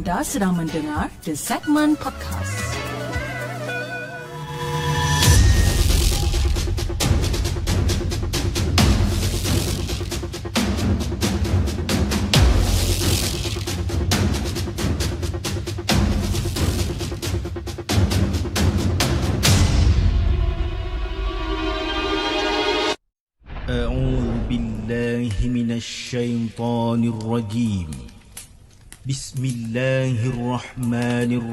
Anda sedang mendengar The Segment Podcast. أعوذ بالله من الشيطان الرجيم بسم الله الرحمن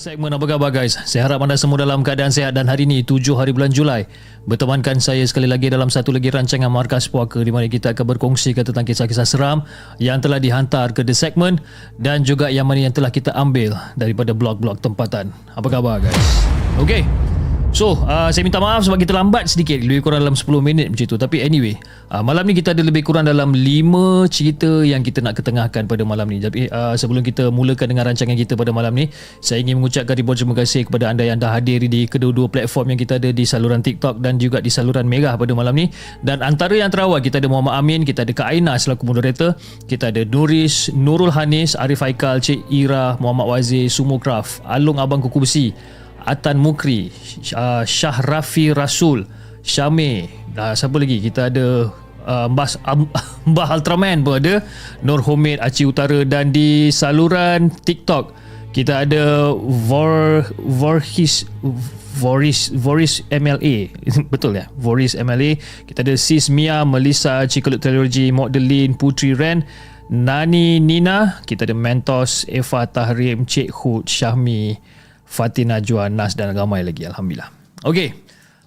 Segmen apa khabar guys? Saya harap anda semua dalam keadaan sehat dan hari ini 7 hari bulan Julai bertemankan saya sekali lagi dalam satu lagi rancangan Markas Puaka di mana kita akan berkongsi tentang kisah-kisah seram yang telah dihantar ke The Segment dan juga yang mana yang telah kita ambil daripada blog-blog tempatan. Apa khabar guys? Okay. So, uh, saya minta maaf sebab kita lambat sedikit. Lebih kurang dalam 10 minit macam tu. Tapi anyway uh, Malam ni kita ada lebih kurang dalam 5 cerita yang kita nak ketengahkan pada malam ni. Tapi uh, sebelum kita mulakan dengan rancangan kita pada malam ni Saya ingin mengucapkan ribuan terima kasih kepada anda yang dah hadir di kedua-dua platform yang kita ada Di saluran TikTok dan juga di saluran Merah pada malam ni. Dan antara yang terawal kita ada Muhammad Amin Kita ada Kak Aina selaku moderator Kita ada Nuris, Nurul Hanis, Arif Haikal, Cik Ira, Muhammad Wazir, Sumokraft Alung Abang Kuku Besi Atan Mukri, uh, Syah Rafi Rasul, Syamir, uh, siapa lagi? Kita ada uh, Mbah, um, Mbah Ultraman pun ada, Nur Homid, Aceh Utara dan di saluran TikTok kita ada Vor Vorhis Voris Voris MLA betul ya? Voris MLA kita ada Sis Mia Melissa Cikalut Teknologi Modelin Putri Ren Nani Nina. Kita ada Mentos Eva Tahrim Cik Hud Syahmi Fatina Juan Nas dan ramai lagi Alhamdulillah. Okey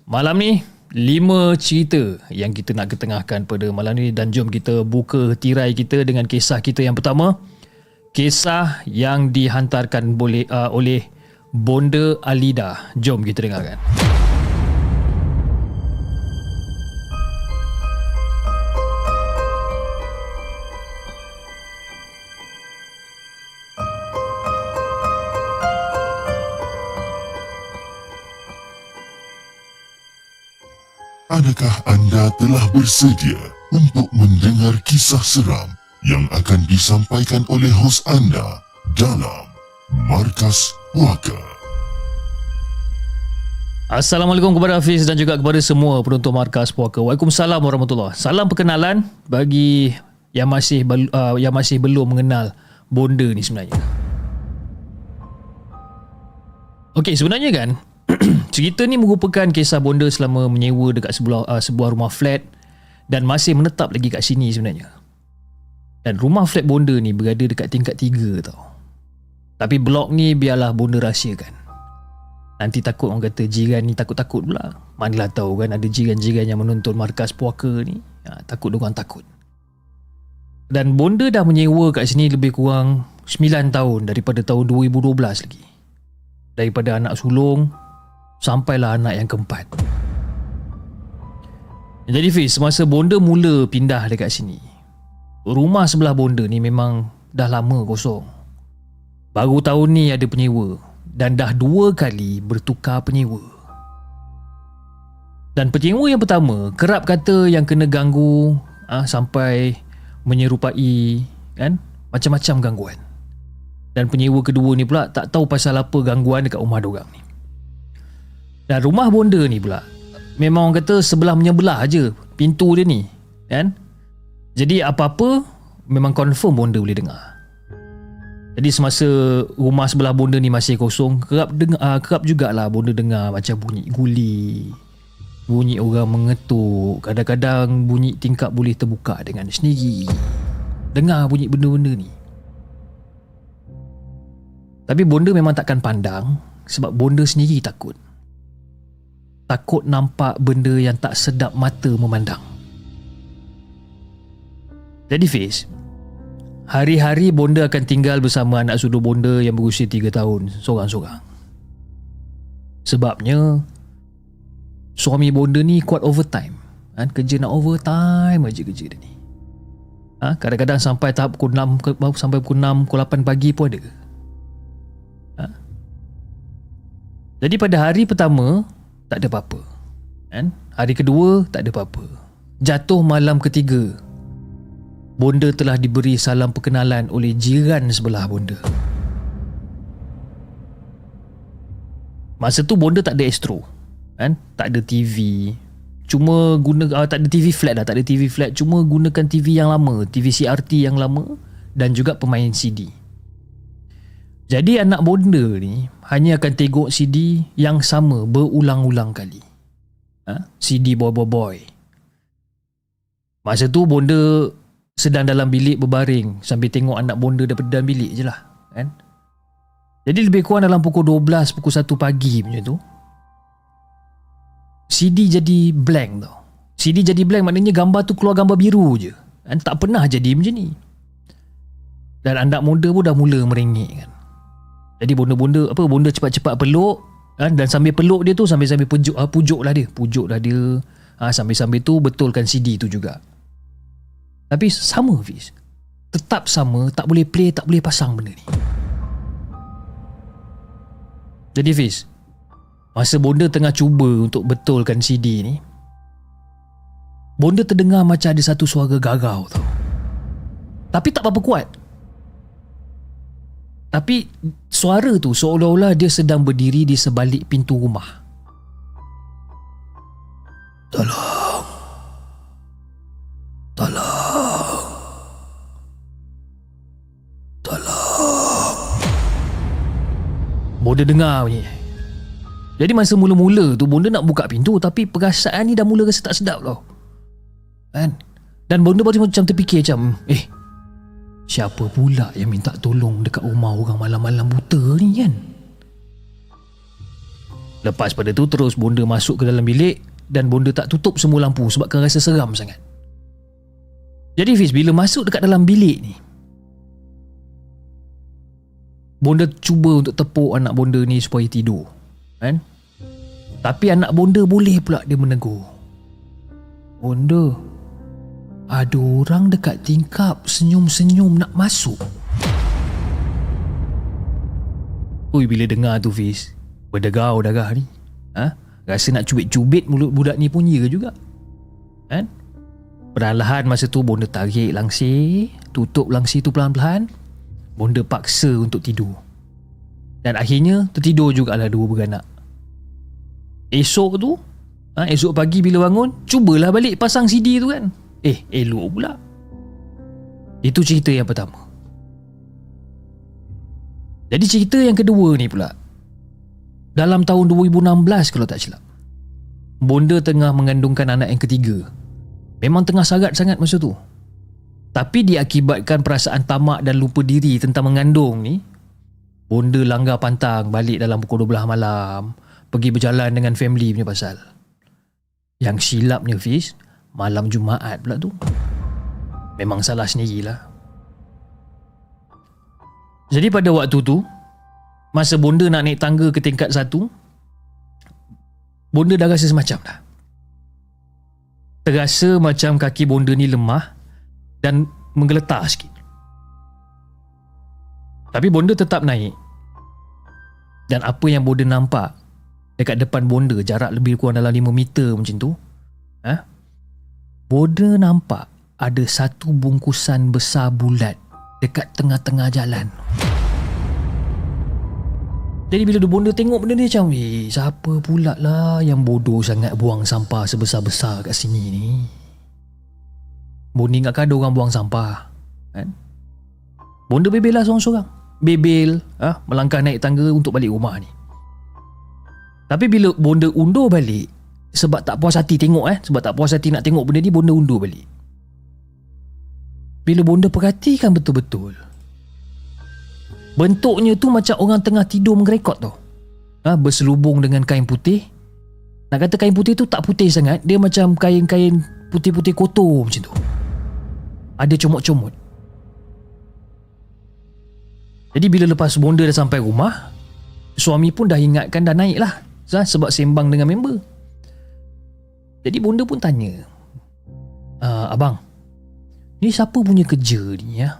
Malam ni lima cerita yang kita nak ketengahkan pada malam ni dan jom kita buka tirai kita dengan kisah kita yang pertama. Kisah yang dihantarkan boleh uh, oleh Bonda Alida. Jom kita dengarkan Adakah anda telah bersedia untuk mendengar kisah seram yang akan disampaikan oleh hos anda dalam Markas Puaka? Assalamualaikum kepada Hafiz dan juga kepada semua penonton Markas Puaka. Waalaikumsalam warahmatullahi Salam perkenalan bagi yang masih uh, yang masih belum mengenal bonda ni sebenarnya. Okey, sebenarnya kan cerita ni merupakan kisah bonda selama menyewa dekat sebuah uh, sebuah rumah flat dan masih menetap lagi kat sini sebenarnya. Dan rumah flat bonda ni berada dekat tingkat 3 tau. Tapi blok ni biarlah bonda rahsiakan. Nanti takut orang kata jiran ni takut-takut pula. Manalah tahu kan ada jiran-jiran yang menonton markas puaka ni. Ha, takut orang takut. Dan bonda dah menyewa kat sini lebih kurang 9 tahun daripada tahun 2012 lagi. Daripada anak sulung sampailah anak yang keempat. Jadi Fiz, semasa bonda mula pindah dekat sini, rumah sebelah bonda ni memang dah lama kosong. Baru tahun ni ada penyewa dan dah dua kali bertukar penyewa. Dan penyewa yang pertama kerap kata yang kena ganggu ah, sampai menyerupai kan macam-macam gangguan. Dan penyewa kedua ni pula tak tahu pasal apa gangguan dekat rumah dorang ni. Dan rumah bonda ni pula Memang orang kata sebelah menyebelah aja Pintu dia ni Kan Jadi apa-apa Memang confirm bonda boleh dengar Jadi semasa rumah sebelah bonda ni masih kosong, kerap dengar uh, kerap jugalah bonda dengar macam bunyi guli. Bunyi orang mengetuk, kadang-kadang bunyi tingkap boleh terbuka dengan sendiri. Dengar bunyi benda-benda ni. Tapi bonda memang takkan pandang sebab bonda sendiri takut. Takut nampak benda yang tak sedap mata memandang. Jadi Fiz, Hari-hari bonda akan tinggal bersama anak sudu bonda yang berusia 3 tahun seorang-seorang. Sebabnya suami bonda ni kuat overtime. Kan? Kerja nak overtime aja kerja dia ni. Ha? Kadang-kadang sampai tahap pukul 6 sampai pukul 6 pukul 8 pagi pun ada. Ha? Jadi pada hari pertama tak ada apa-apa. Kan? Hari kedua tak ada apa-apa. Jatuh malam ketiga Bonda telah diberi salam perkenalan oleh jiran sebelah bonda. Masa tu bonda tak ada Astro. Kan? Tak ada TV. Cuma guna uh, tak ada TV flat dah, tak ada TV flat. Cuma gunakan TV yang lama, TV CRT yang lama dan juga pemain CD. Jadi anak bonda ni hanya akan tengok CD yang sama berulang-ulang kali. Ha? CD Boy Boy Boy. Masa tu bonda sedang dalam bilik berbaring sambil tengok anak bonda daripada dalam bilik je lah kan jadi lebih kurang dalam pukul 12 pukul 1 pagi macam tu CD jadi blank tau CD jadi blank maknanya gambar tu keluar gambar biru je kan tak pernah jadi macam ni dan anak bonda pun dah mula merengek kan jadi bonda-bonda apa bonda cepat-cepat peluk kan? Dan sambil peluk dia tu sambil-sambil pujuk ah, pujuk lah dia pujuk lah dia. Ha, sambil-sambil tu betulkan CD tu juga. Tapi sama Fiz. Tetap sama Tak boleh play Tak boleh pasang benda ni. Jadi Fiz Masa Bonda tengah cuba Untuk betulkan CD ni Bonda terdengar macam ada satu suara gagau tau Tapi tak apa-apa kuat. Tapi Suara tu seolah-olah dia sedang berdiri Di sebalik pintu rumah. Tolong. Tolong. Bonda dengar bunyi. Jadi masa mula-mula tu Bonda nak buka pintu Tapi perasaan ni dah mula rasa tak sedap tau Kan? Dan Bonda baru macam terfikir macam Eh Siapa pula yang minta tolong Dekat rumah orang malam-malam buta ni kan Lepas pada tu terus Bonda masuk ke dalam bilik Dan Bonda tak tutup semua lampu Sebab kan rasa seram sangat Jadi Fiz bila masuk dekat dalam bilik ni Bonda cuba untuk tepuk anak bonda ni supaya tidur. Kan? Tapi anak bonda boleh pula dia menegur. Bonda, ada orang dekat tingkap senyum-senyum nak masuk. Ui, bila dengar tu Fiz, berdegau darah ni. Ha? Rasa nak cubit-cubit mulut budak ni pun ya juga. Kan? Perlahan masa tu bonda tarik langsir, tutup langsir tu pelan-pelan. Bonda paksa untuk tidur. Dan akhirnya tertidur jugalah dua beranak. Esok tu, ha, esok pagi bila bangun, cubalah balik pasang CD tu kan. Eh, elok pula. Itu cerita yang pertama. Jadi cerita yang kedua ni pula. Dalam tahun 2016 kalau tak silap. Bonda tengah mengandungkan anak yang ketiga. Memang tengah sarat sangat masa tu. Tapi diakibatkan perasaan tamak dan lupa diri tentang mengandung ni, Bonda langgar pantang balik dalam pukul 12 malam, pergi berjalan dengan family punya pasal. Yang silapnya Fiz, malam Jumaat pula tu. Memang salah sendirilah. Jadi pada waktu tu, masa bonda nak naik tangga ke tingkat satu, bonda dah rasa semacam dah. Terasa macam kaki bonda ni lemah dan menggeletar sikit. Tapi bonda tetap naik. Dan apa yang bonda nampak dekat depan bonda jarak lebih kurang dalam 5 meter macam tu. Ha? Bonda nampak ada satu bungkusan besar bulat dekat tengah-tengah jalan. Jadi bila bonda tengok benda ni macam, eh siapa pula lah yang bodoh sangat buang sampah sebesar-besar kat sini ni. Bonda ingatkan ada orang buang sampah. Kan? Bonda bebel lah seorang-seorang. bebel, ah, melangkah naik tangga untuk balik rumah ni. Tapi bila bonda undur balik, sebab tak puas hati tengok eh, sebab tak puas hati nak tengok benda ni, bonda undur balik. Bila bonda perhatikan betul-betul, bentuknya tu macam orang tengah tidur menggerekot tau. Ha, berselubung dengan kain putih. Nak kata kain putih tu tak putih sangat, dia macam kain-kain putih-putih kotor macam tu. Ada comot-comot. Jadi bila lepas bonda dah sampai rumah, suami pun dah ingatkan dah naik lah. Sebab sembang dengan member. Jadi bonda pun tanya, uh, Abang, ni siapa punya kerja ni ya?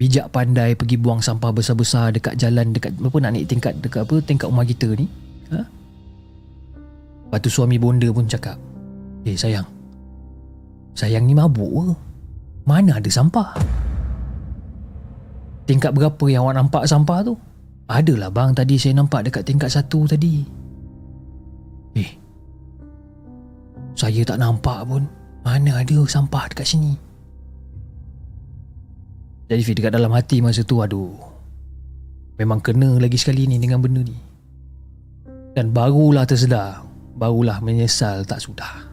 Bijak pandai pergi buang sampah besar-besar dekat jalan dekat apa nak naik tingkat dekat apa tingkat rumah kita ni. Ha? Lepas tu suami bonda pun cakap, Eh sayang, sayang ni mabuk ke? Mana ada sampah? Tingkat berapa yang awak nampak sampah tu? Adalah bang tadi saya nampak dekat tingkat satu tadi. Eh. Saya tak nampak pun. Mana ada sampah dekat sini? Jadi Fi dekat dalam hati masa tu aduh. Memang kena lagi sekali ni dengan benda ni. Dan barulah tersedar. Barulah menyesal tak sudah.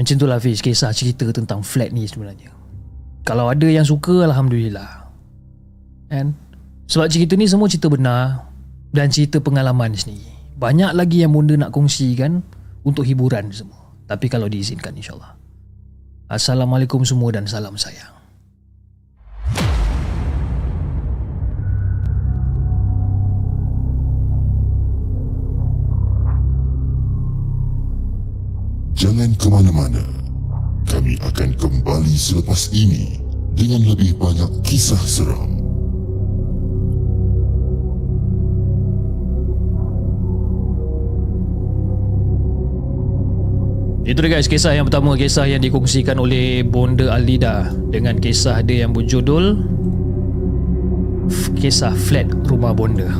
Macam tu lah Fiz kisah cerita tentang flat ni sebenarnya. Kalau ada yang suka Alhamdulillah Kan Sebab cerita ni semua cerita benar Dan cerita pengalaman sendiri Banyak lagi yang bunda nak kongsikan Untuk hiburan semua Tapi kalau diizinkan insyaAllah Assalamualaikum semua dan salam sayang Jangan ke mana-mana. Kami akan kembali selepas ini dengan lebih banyak kisah seram. Itu dia guys kisah yang pertama Kisah yang dikongsikan oleh Bonda Alida Dengan kisah dia yang berjudul Kisah flat rumah Bonda.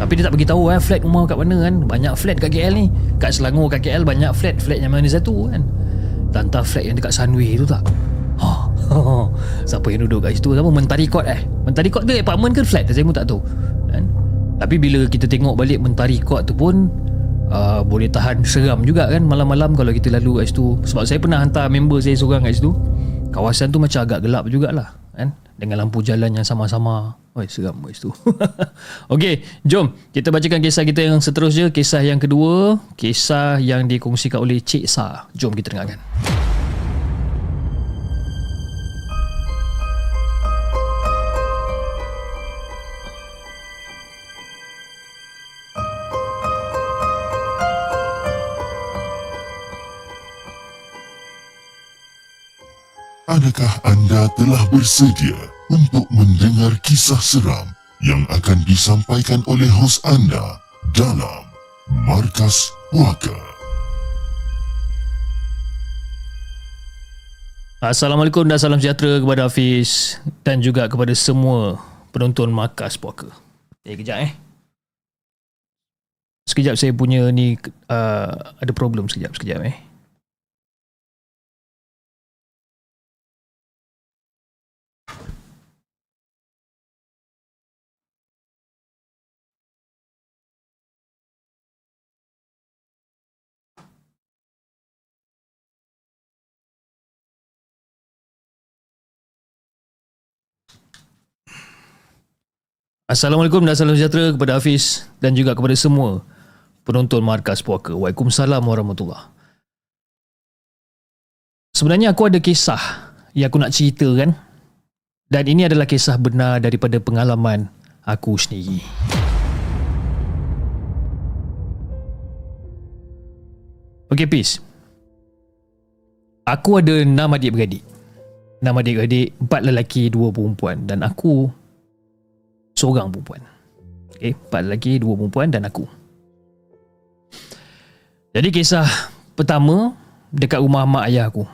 Tapi dia tak beritahu eh Flat rumah kat mana kan? Banyak flat kat KL ni. Kat Selangor kat KL banyak flat. Flat yang mana satu kan? Tanta flat yang dekat Sunway tu tak? Oh, Siapa yang duduk kat situ? Siapa? Mentari Court eh? Mentari Court ke apartment ke flat? Saya pun tak tahu kan? Tapi bila kita tengok balik Mentari Court tu pun uh, boleh tahan seram juga kan malam-malam kalau kita lalu kat situ. Sebab saya pernah hantar member saya seorang kat situ. Kawasan tu macam agak gelap jugalah kan? Dengan lampu jalan yang sama-sama. Oi, seram kat situ. Okey, jom kita bacakan kisah kita yang seterusnya. Kisah yang kedua kisah yang dikongsikan oleh Cik Sa. Jom kita dengarkan anda telah bersedia untuk mendengar kisah seram yang akan disampaikan oleh hos anda dalam Markas Puaka? Assalamualaikum dan salam sejahtera kepada Hafiz dan juga kepada semua penonton Markas Puaka. Eh, kejap eh. Sekejap saya punya ni uh, ada problem sekejap, sekejap eh. Assalamualaikum dan salam sejahtera kepada Hafiz dan juga kepada semua penonton Markas Puaka. Waalaikumsalam warahmatullahi Sebenarnya aku ada kisah yang aku nak ceritakan dan ini adalah kisah benar daripada pengalaman aku sendiri. Okey, Peace. Aku ada enam adik-beradik. Enam adik-beradik, empat lelaki, dua perempuan dan aku seorang perempuan. Okay, empat lelaki, dua perempuan dan aku. Jadi kisah pertama dekat rumah mak ayah aku.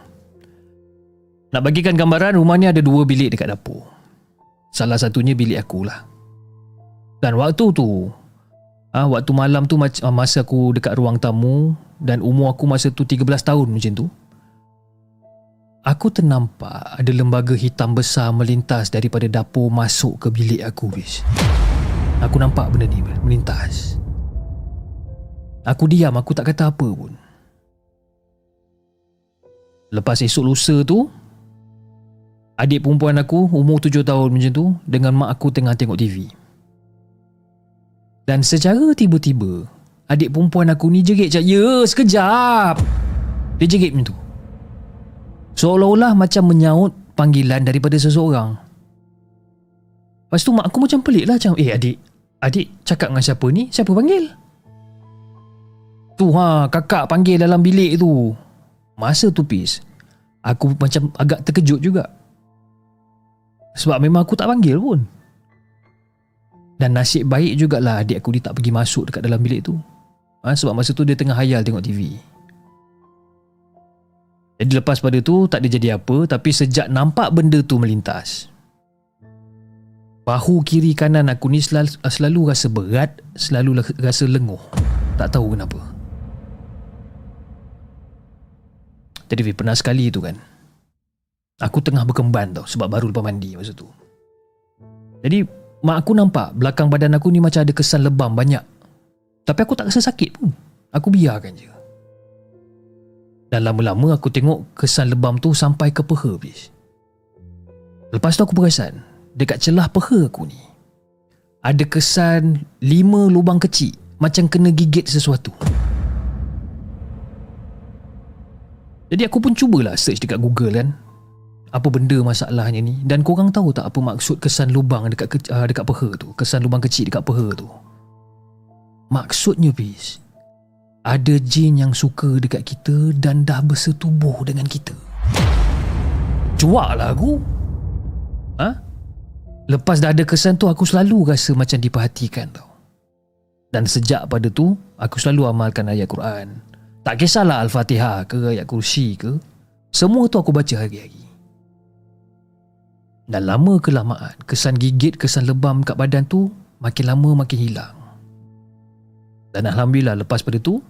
Nak bagikan gambaran, rumah ni ada dua bilik dekat dapur. Salah satunya bilik aku lah. Dan waktu tu, ah waktu malam tu ah, masa aku dekat ruang tamu dan umur aku masa tu 13 tahun macam tu. Aku ternampak ada lembaga hitam besar melintas daripada dapur masuk ke bilik aku, bis. Aku nampak benda ni melintas. Aku diam, aku tak kata apa pun. Lepas esok lusa tu, adik perempuan aku umur tujuh tahun macam tu dengan mak aku tengah tengok TV. Dan secara tiba-tiba, adik perempuan aku ni jerit macam, Ya, sekejap. Dia jerit macam tu. Seolah-olah macam menyaut panggilan daripada seseorang. Lepas tu mak aku macam pelik lah macam, Eh adik, adik cakap dengan siapa ni? Siapa panggil? Tu ha, kakak panggil dalam bilik tu. Masa tu pis, aku macam agak terkejut juga. Sebab memang aku tak panggil pun. Dan nasib baik jugalah adik aku dia tak pergi masuk dekat dalam bilik tu. Ha, sebab masa tu dia tengah hayal tengok TV. Jadi lepas pada tu tak ada jadi apa tapi sejak nampak benda tu melintas. Bahu kiri kanan aku ni selalu, selalu rasa berat, selalu rasa lenguh. Tak tahu kenapa. Jadi Fi, pernah sekali tu kan. Aku tengah berkemban tau sebab baru lepas mandi masa tu. Jadi mak aku nampak belakang badan aku ni macam ada kesan lebam banyak. Tapi aku tak rasa sakit pun. Aku biarkan je. Dan lama-lama aku tengok kesan lebam tu sampai ke peha bis. Lepas tu aku perasan dekat celah peha aku ni ada kesan lima lubang kecil macam kena gigit sesuatu. Jadi aku pun cubalah search dekat Google kan. Apa benda masalahnya ni dan korang tahu tak apa maksud kesan lubang dekat uh, dekat peha tu, kesan lubang kecil dekat peha tu. Maksudnya bis ada jin yang suka dekat kita dan dah bersetubuh dengan kita. Cuak lah aku. Ha? Lepas dah ada kesan tu, aku selalu rasa macam diperhatikan tau. Dan sejak pada tu, aku selalu amalkan ayat Quran. Tak kisahlah Al-Fatihah ke ayat kursi ke. Semua tu aku baca hari-hari. Dan lama kelamaan, kesan gigit, kesan lebam kat badan tu, makin lama makin hilang. Dan Alhamdulillah lepas pada tu,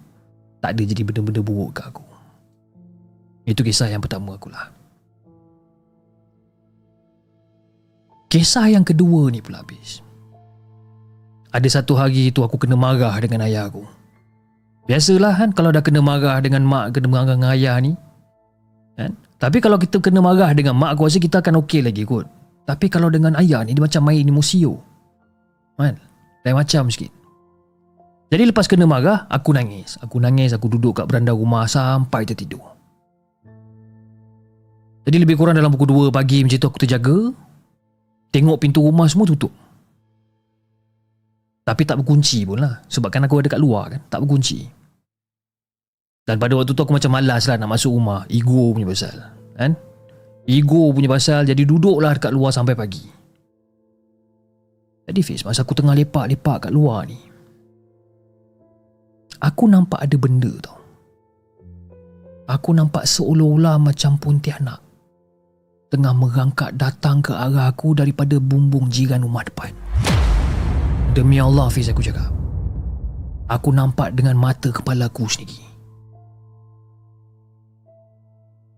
tak ada jadi benda-benda buruk kat aku. Itu kisah yang pertama aku lah. Kisah yang kedua ni pula habis. Ada satu hari tu aku kena marah dengan ayah aku. Biasalah kan kalau dah kena marah dengan mak, kena marah dengan ayah ni. Kan? Tapi kalau kita kena marah dengan mak, aku rasa kita akan okey lagi kot. Tapi kalau dengan ayah ni, dia macam main ni musio. Kan? Lain macam sikit. Jadi lepas kena marah, aku nangis. Aku nangis, aku duduk kat beranda rumah sampai tertidur. Jadi lebih kurang dalam pukul 2 pagi macam tu aku terjaga. Tengok pintu rumah semua tutup. Tapi tak berkunci pun lah. Sebab kan aku ada kat luar kan. Tak berkunci. Dan pada waktu tu aku macam malas lah nak masuk rumah. Ego punya pasal. Kan? Ego punya pasal. Jadi duduklah dekat luar sampai pagi. Jadi Fiz, masa aku tengah lepak-lepak kat luar ni aku nampak ada benda tau. Aku nampak seolah-olah macam pontianak tengah merangkak datang ke arah aku daripada bumbung jiran rumah depan. Demi Allah Fiz aku cakap. Aku nampak dengan mata kepala aku sendiri.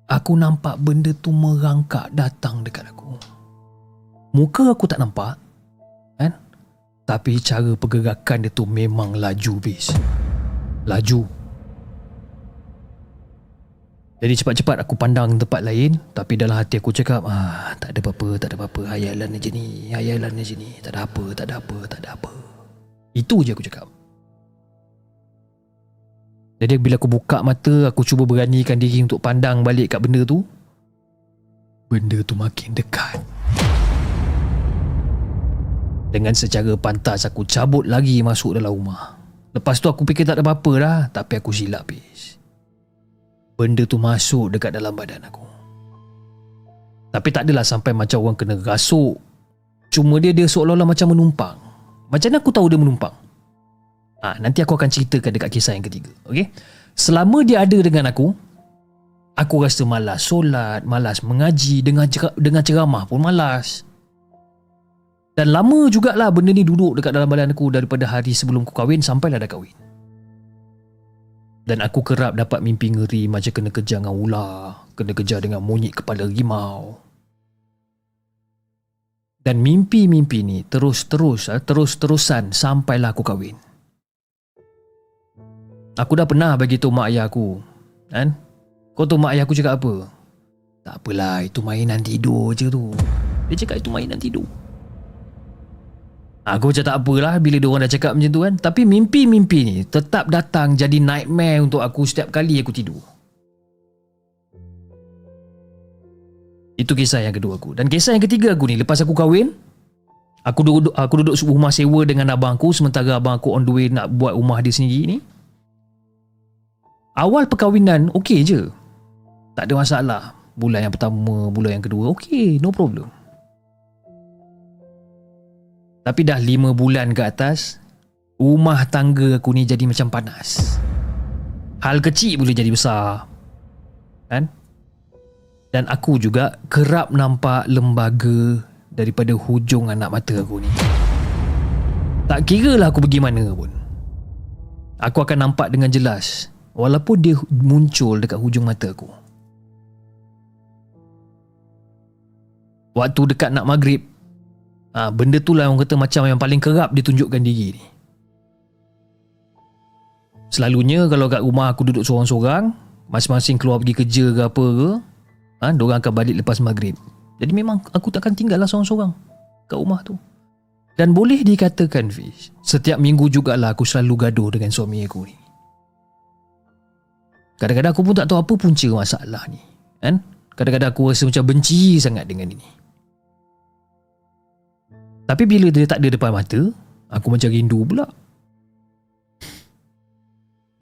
Aku nampak benda tu merangkak datang dekat aku. Muka aku tak nampak. Kan? Tapi cara pergerakan dia tu memang laju bis. Laju. Jadi cepat-cepat aku pandang tempat lain Tapi dalam hati aku cakap ah, Tak ada apa-apa, tak ada apa-apa. Hayalan je ni, hayalan je ni. Tak ada apa, tak ada apa, tak ada apa. Itu je aku cakap. Jadi bila aku buka mata Aku cuba beranikan diri untuk pandang balik kat benda tu Benda tu makin dekat. Dengan secara pantas aku cabut lagi masuk dalam rumah Lepas tu aku fikir tak ada apa-apa dah. Tapi aku silap bis Benda tu masuk dekat dalam badan aku. Tapi tak adalah sampai macam orang kena rasuk. Cuma dia dia seolah-olah macam menumpang. Macam mana aku tahu dia menumpang? Ha, nanti aku akan ceritakan dekat kisah yang ketiga okay? Selama dia ada dengan aku Aku rasa malas solat Malas mengaji Dengan, dengan ceramah pun malas dan lama jugalah benda ni duduk dekat dalam badan aku daripada hari sebelum aku kahwin sampailah dah kahwin. Dan aku kerap dapat mimpi ngeri macam kena kejar dengan ular, kena kejar dengan monyet kepala rimau. Dan mimpi-mimpi ni terus-terus, ah, terus-terusan sampailah aku kahwin. Aku dah pernah bagi tahu mak ayah aku. Kan? Kau tahu mak ayah aku cakap apa? Tak apalah, itu mainan tidur je tu. Dia cakap itu mainan tidur. Aku macam tak apalah bila dia orang dah cakap macam tu kan. Tapi mimpi-mimpi ni tetap datang jadi nightmare untuk aku setiap kali aku tidur. Itu kisah yang kedua aku. Dan kisah yang ketiga aku ni, lepas aku kahwin, aku duduk aku duduk rumah sewa dengan abang aku sementara abang aku on the way nak buat rumah dia sendiri ni. Awal perkahwinan okey je. Tak ada masalah. Bulan yang pertama, bulan yang kedua, okey, no problem. Tapi dah lima bulan ke atas, rumah tangga aku ni jadi macam panas. Hal kecil boleh jadi besar. Kan? Dan aku juga kerap nampak lembaga daripada hujung anak mata aku ni. Tak kira lah aku pergi mana pun. Aku akan nampak dengan jelas walaupun dia muncul dekat hujung mata aku. Waktu dekat nak maghrib, ha, benda tu lah orang kata macam yang paling kerap ditunjukkan diri ni. Selalunya kalau kat rumah aku duduk seorang-seorang, masing-masing keluar pergi kerja ke apa ke, ha, Diorang akan balik lepas maghrib Jadi memang aku takkan tinggal lah seorang-seorang Kat rumah tu Dan boleh dikatakan Fish Setiap minggu jugalah aku selalu gaduh dengan suami aku ni Kadang-kadang aku pun tak tahu apa punca masalah ni kan? Kadang-kadang aku rasa macam benci sangat dengan ini Tapi bila dia tak ada depan mata Aku macam rindu pula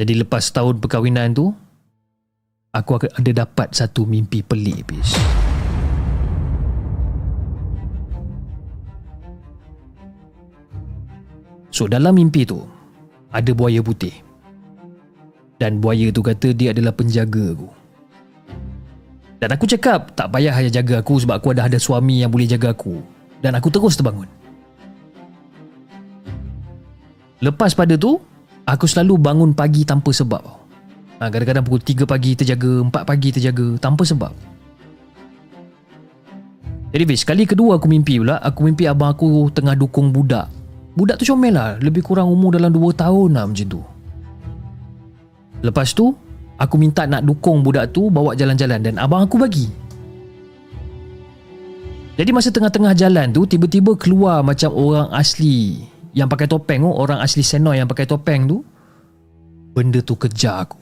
Jadi lepas tahun perkahwinan tu aku akan ada dapat satu mimpi pelik bis. So dalam mimpi tu ada buaya putih. Dan buaya tu kata dia adalah penjaga aku. Dan aku cakap tak payah hanya jaga aku sebab aku dah ada suami yang boleh jaga aku. Dan aku terus terbangun. Lepas pada tu, aku selalu bangun pagi tanpa sebab. Ha, kadang-kadang pukul 3 pagi terjaga, 4 pagi terjaga tanpa sebab. Jadi Fiz, kali kedua aku mimpi pula, aku mimpi abang aku tengah dukung budak. Budak tu comel lah, lebih kurang umur dalam 2 tahun lah macam tu. Lepas tu, aku minta nak dukung budak tu bawa jalan-jalan dan abang aku bagi. Jadi masa tengah-tengah jalan tu, tiba-tiba keluar macam orang asli yang pakai topeng tu, orang asli Senoi yang pakai topeng tu, benda tu kejar aku.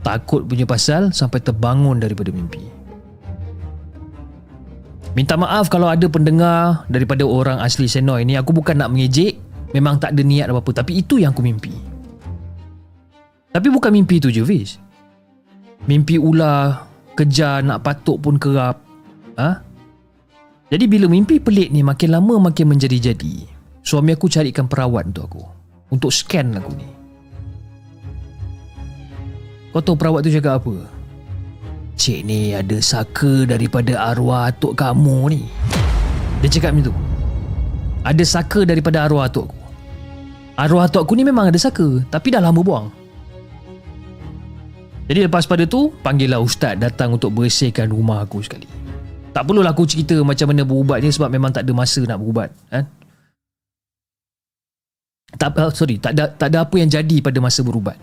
Takut punya pasal sampai terbangun daripada mimpi. Minta maaf kalau ada pendengar daripada orang asli Senoi ni. Aku bukan nak mengejek. Memang tak ada niat apa-apa. Tapi itu yang aku mimpi. Tapi bukan mimpi tu je Fiz. Mimpi ular kejar nak patuk pun kerap. Ha? Jadi bila mimpi pelik ni makin lama makin menjadi-jadi. Suami aku carikan perawat untuk aku untuk scan aku ni. Kau tahu perawat tu cakap apa? Cik ni ada saka daripada arwah atuk kamu ni. Dia cakap macam tu. Ada saka daripada arwah atuk aku. Arwah atuk aku ni memang ada saka tapi dah lama buang. Jadi lepas pada tu, panggillah ustaz datang untuk bersihkan rumah aku sekali. Tak perlulah aku cerita macam mana berubat ni sebab memang tak ada masa nak berubat. Kan? tak uh, sorry tak ada tak ada apa yang jadi pada masa berubat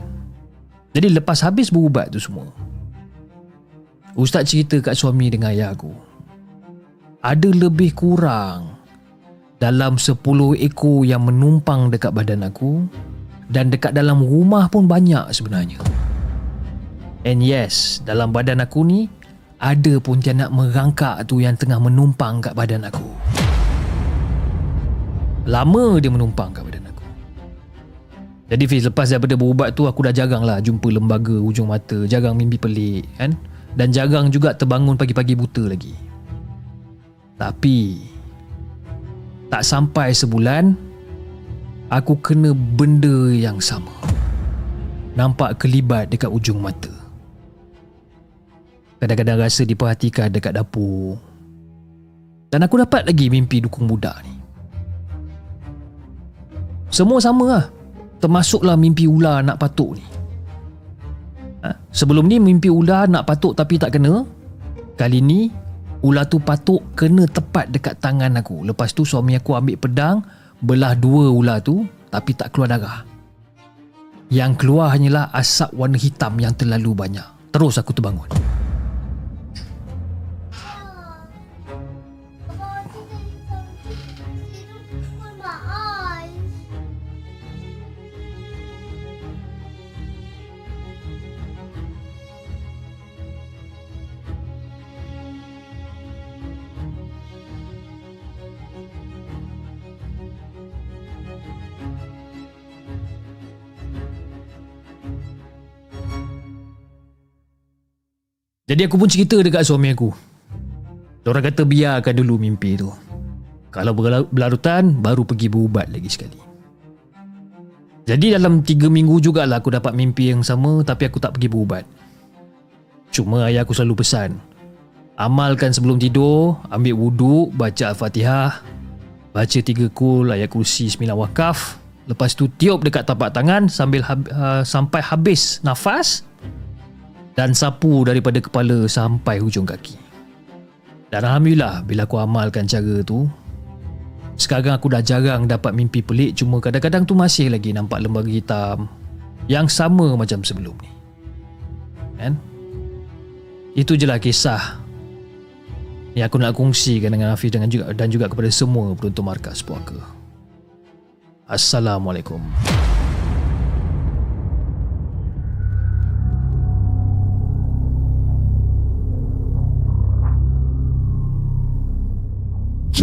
jadi lepas habis berubat tu semua ustaz cerita kat suami dengan ayah aku ada lebih kurang dalam 10 ekor yang menumpang dekat badan aku dan dekat dalam rumah pun banyak sebenarnya and yes dalam badan aku ni ada pun nak merangkak tu yang tengah menumpang kat badan aku lama dia menumpang kat badan jadi Fiz lepas daripada berubat tu aku dah jarang lah jumpa lembaga ujung mata, jarang mimpi pelik kan. Dan jarang juga terbangun pagi-pagi buta lagi. Tapi tak sampai sebulan aku kena benda yang sama. Nampak kelibat dekat ujung mata. Kadang-kadang rasa diperhatikan dekat dapur. Dan aku dapat lagi mimpi dukung budak ni. Semua sama lah termasuklah mimpi ular nak patuk ni. Ha? Sebelum ni mimpi ular nak patuk tapi tak kena. Kali ni ular tu patuk kena tepat dekat tangan aku. Lepas tu suami aku ambil pedang belah dua ular tu tapi tak keluar darah. Yang keluar hanyalah asap warna hitam yang terlalu banyak. Terus aku terbangun. Jadi aku pun cerita dekat suami aku. Diorang kata biarkan dulu mimpi tu. Kalau berla- berlarutan, baru pergi berubat lagi sekali. Jadi dalam 3 minggu jugalah aku dapat mimpi yang sama tapi aku tak pergi berubat. Cuma ayah aku selalu pesan. Amalkan sebelum tidur, ambil wuduk, baca Al-Fatihah, baca 3 kul, ayat kursi 9 wakaf. Lepas tu tiup dekat tapak tangan sambil hab- uh, sampai habis nafas dan sapu daripada kepala sampai hujung kaki. Dan Alhamdulillah bila aku amalkan cara tu, sekarang aku dah jarang dapat mimpi pelik cuma kadang-kadang tu masih lagi nampak lembaga hitam yang sama macam sebelum ni. Kan? Itu je lah kisah yang aku nak kongsikan dengan Hafiz dengan juga, dan juga kepada semua penonton markas puaka. Assalamualaikum.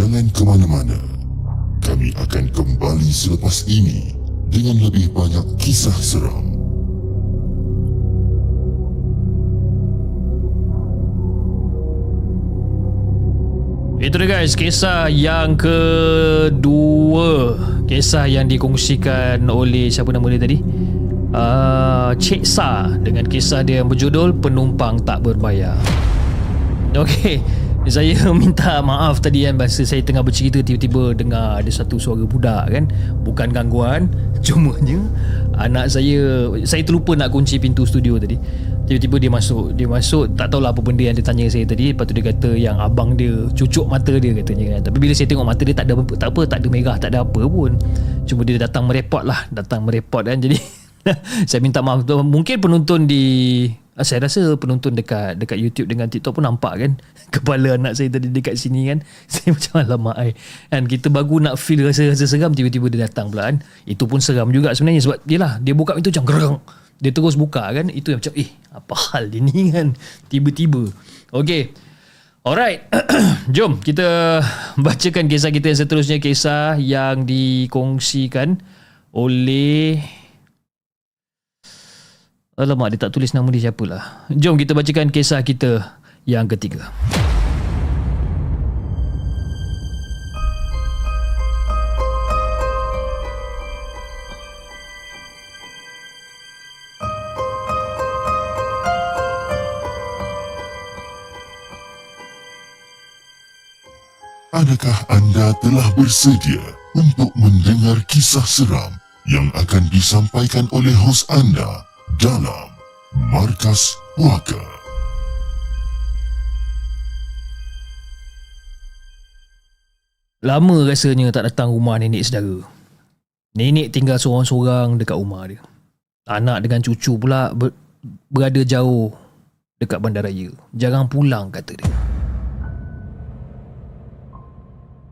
Jangan ke mana-mana. Kami akan kembali selepas ini dengan lebih banyak kisah seram. Itu dia guys, kisah yang kedua. Kisah yang dikongsikan oleh siapa nama dia tadi? Uh, Cik Sa dengan kisah dia yang berjudul Penumpang Tak Berbayar. Okey, saya minta maaf tadi kan Masa saya tengah bercerita Tiba-tiba dengar Ada satu suara budak kan. Bukan gangguan Cumanya Anak saya Saya terlupa nak kunci pintu studio tadi. Tiba-tiba dia masuk Dia masuk Tak tahulah apa benda yang dia tanya saya tadi. Lepas tu dia kata Yang abang dia Cucuk mata dia katanya kan. Tapi bila saya tengok mata dia Tak ada tak apa Tak ada merah Tak ada apa pun. Cuma dia datang merepot lah Datang merepot kan. Jadi saya minta maaf. Mungkin penonton di saya rasa penonton dekat dekat YouTube dengan TikTok pun nampak kan? Kepala anak saya tadi dekat sini kan? Saya macam alamak ai kan kita baru nak feel rasa-rasa seram tiba-tiba dia datang pula kan? Itu pun seram juga sebenarnya sebab lah dia buka pintu macam gerang dia terus buka kan itu yang macam eh apa hal dia ni kan tiba-tiba okey Alright, jom kita bacakan kisah kita yang seterusnya kisah yang dikongsikan oleh Alamak, dia tak tulis nama dia siapa lah. Jom kita bacakan kisah kita yang ketiga. Adakah anda telah bersedia untuk mendengar kisah seram yang akan disampaikan oleh hos anda dalam Markas Puaka? Lama rasanya tak datang rumah nenek saudara. Nenek tinggal seorang-seorang dekat rumah dia. Anak dengan cucu pula ber, berada jauh dekat bandaraya. Jarang pulang kata dia.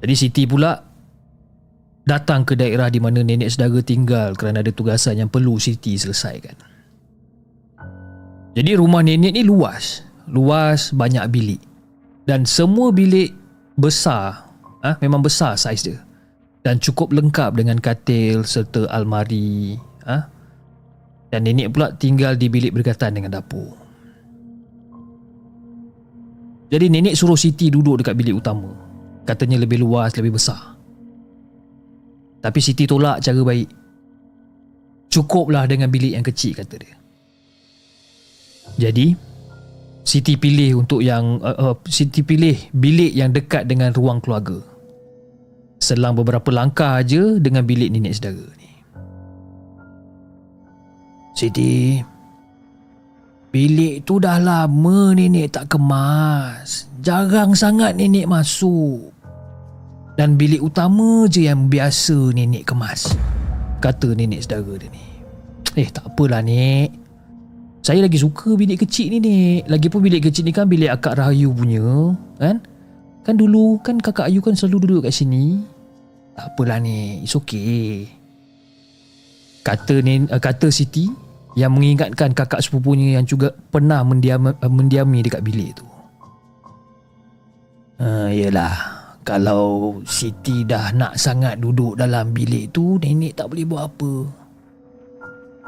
Jadi Siti pula datang ke daerah di mana nenek saudara tinggal kerana ada tugasan yang perlu Siti selesaikan. Jadi rumah nenek ni luas. Luas banyak bilik. Dan semua bilik besar. Ah ha, memang besar saiz dia. Dan cukup lengkap dengan katil serta almari. Ah ha? Dan nenek pula tinggal di bilik berdekatan dengan dapur. Jadi nenek suruh Siti duduk dekat bilik utama. Katanya lebih luas, lebih besar. Tapi Siti tolak cara baik. Cukuplah dengan bilik yang kecil kata dia. Jadi Siti pilih untuk yang uh, uh, Siti pilih bilik yang dekat dengan ruang keluarga. Selang beberapa langkah aja dengan bilik nenek saudara ni. Siti Bilik tu dah lama nenek tak kemas. Jarang sangat nenek masuk. Dan bilik utama je yang biasa nenek kemas. Kata nenek saudara dia ni. Eh tak apalah nek. Saya lagi suka bilik kecil ni nek. Lagipun bilik kecil ni kan bilik akak Rahayu punya. Kan? Kan dulu kan kakak Ayu kan selalu duduk kat sini. Tak apalah nek. It's okay. Kata, nen, uh, kata Siti yang mengingatkan kakak sepupunya yang juga pernah mendiam, uh, mendiami dekat bilik tu. Uh, yelah, kalau Siti dah nak sangat duduk dalam bilik tu, nenek tak boleh buat apa.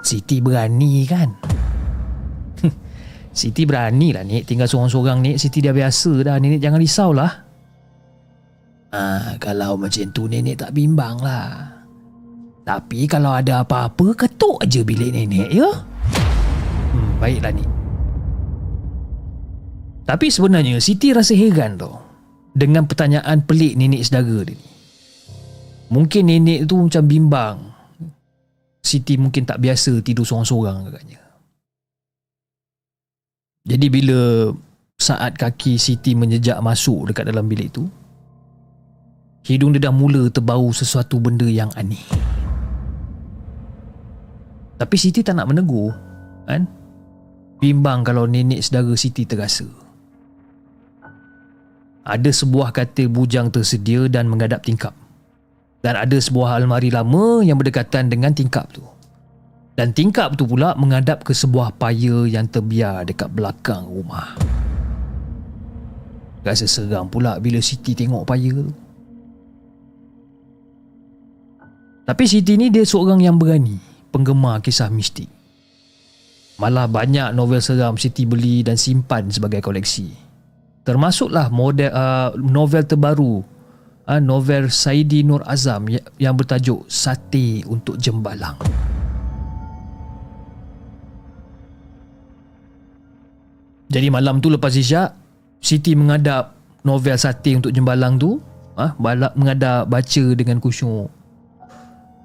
Siti berani kan? Siti berani lah Nek Tinggal seorang-seorang Nek Siti dah biasa dah Nenek jangan risaulah Ah, kalau macam tu nenek tak bimbang lah. Tapi kalau ada apa-apa ketuk aja bilik nenek ya. Hmm, baiklah ni. Tapi sebenarnya Siti rasa heran tau dengan pertanyaan pelik nenek saudara dia ni. Mungkin nenek tu macam bimbang. Siti mungkin tak biasa tidur seorang-seorang agaknya. Jadi bila saat kaki Siti menjejak masuk dekat dalam bilik tu, hidung dia dah mula terbau sesuatu benda yang aneh. Tapi Siti tak nak menegur, kan? Bimbang kalau nenek saudara Siti terasa. Ada sebuah katil bujang tersedia dan menghadap tingkap. Dan ada sebuah almari lama yang berdekatan dengan tingkap tu. Dan tingkap tu pula menghadap ke sebuah paya yang terbiar dekat belakang rumah. Rasa seram pula bila Siti tengok paya tu. Tapi Siti ni dia seorang yang berani, penggemar kisah mistik. Malah banyak novel seram Siti beli dan simpan sebagai koleksi. Termasuklah model uh, novel terbaru uh, novel Saidi Nur Azam ya, yang bertajuk Sate untuk Jembalang. Jadi malam tu lepas isyak, Siti mengadap novel Sate untuk Jembalang tu, ah uh, mengadap baca dengan kusyuk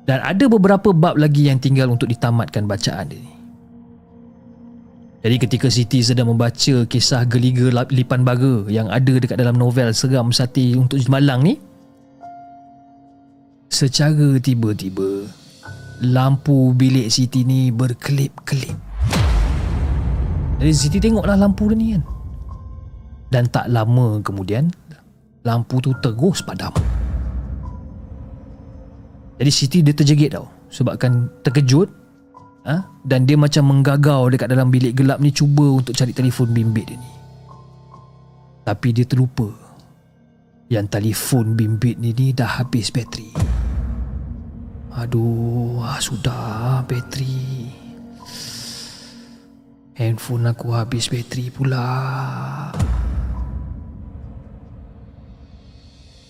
dan ada beberapa bab lagi yang tinggal untuk ditamatkan bacaan dia ni. Jadi ketika Siti sedang membaca kisah geliga lipan baga yang ada dekat dalam novel Seram Sati untuk Malang ni, secara tiba-tiba lampu bilik Siti ni berkelip-kelip. Jadi Siti tengoklah lampu dia ni kan. Dan tak lama kemudian lampu tu terus padam. Jadi Siti dia terjegit tau Sebabkan terkejut ha? Dan dia macam menggagau dekat dalam bilik gelap ni Cuba untuk cari telefon bimbit dia ni Tapi dia terlupa Yang telefon bimbit ni, ni dah habis bateri Aduh, ah, sudah bateri Handphone aku habis bateri pula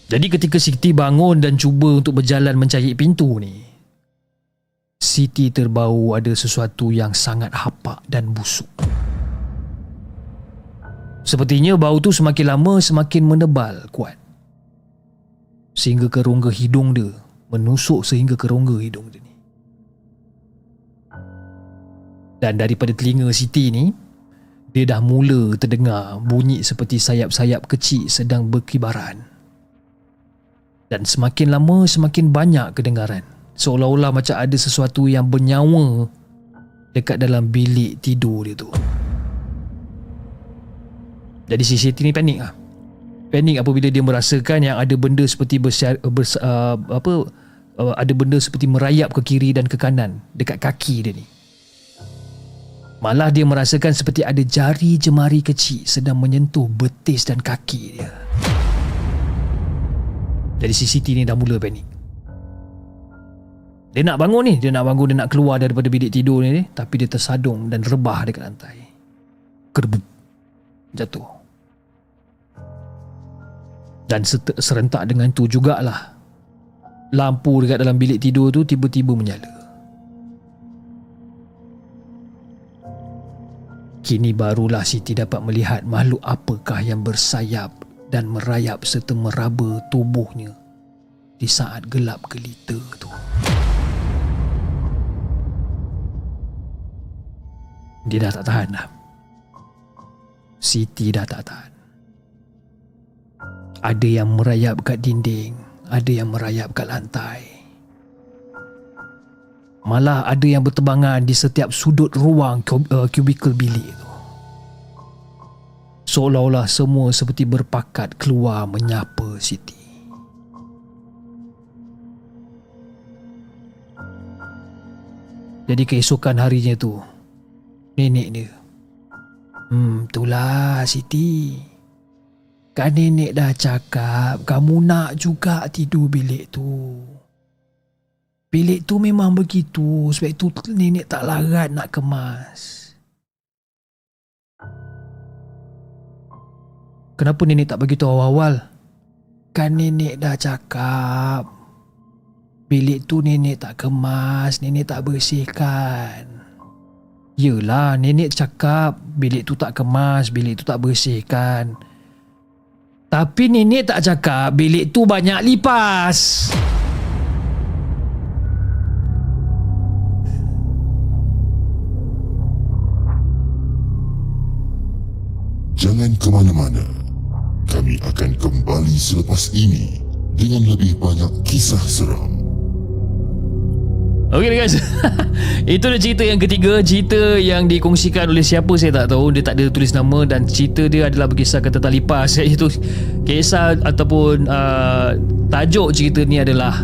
Jadi ketika Siti bangun dan cuba untuk berjalan mencari pintu ni, Siti terbau ada sesuatu yang sangat hapak dan busuk. Sepertinya bau tu semakin lama semakin menebal kuat. Sehingga ke rongga hidung dia menusuk sehingga ke rongga hidung dia Dan daripada telinga Siti ni, dia dah mula terdengar bunyi seperti sayap-sayap kecil sedang berkibaran. Dan semakin lama semakin banyak kedengaran. Seolah-olah macam ada sesuatu yang bernyawa dekat dalam bilik tidur dia tu. Jadi si Siti ni panik lah. Panik apabila dia merasakan yang ada benda seperti bersyar, bers, uh, apa uh, ada benda seperti merayap ke kiri dan ke kanan dekat kaki dia ni malah dia merasakan seperti ada jari jemari kecil sedang menyentuh betis dan kaki dia. Jadi CCT ni dah mula panik. Dia nak bangun ni. Dia nak bangun Dia nak keluar daripada bilik tidur ni Tapi dia tersadung Dan rebah dekat lantai. Kerbuk. Jatuh. Dan serentak dengan tu jugalah. Lampu dekat dalam bilik tidur tu Tiba-tiba menyala Kini barulah Siti dapat melihat makhluk apakah yang bersayap dan merayap serta meraba tubuhnya di saat gelap gelita tu. Dia dah tak tahan dah. Siti dah tak tahan. Ada yang merayap kat dinding, ada yang merayap kat lantai. Malah ada yang bertebangan di setiap sudut ruang uh, cubicle bilik tu. Seolah-olah semua seperti berpakat keluar menyapa Siti. Jadi keesokan harinya tu, nenek dia. Hmm, itulah Siti. Kan nenek dah cakap kamu nak juga tidur bilik tu. Bilik tu memang begitu. Sebab itu nenek tak larat nak kemas. Kenapa nenek tak bagi tahu awal-awal? Kan nenek dah cakap. Bilik tu nenek tak kemas, nenek tak bersihkan. Yelah, nenek cakap bilik tu tak kemas, bilik tu tak bersihkan. Tapi nenek tak cakap bilik tu banyak lipas. Jangan ke mana-mana. Kami akan kembali selepas ini dengan lebih banyak kisah seram. Okay guys Itu dia cerita yang ketiga Cerita yang dikongsikan oleh siapa saya tak tahu Dia tak ada tulis nama Dan cerita dia adalah berkisahkan tentang lipas Iaitu kisah ataupun uh, Tajuk cerita ni adalah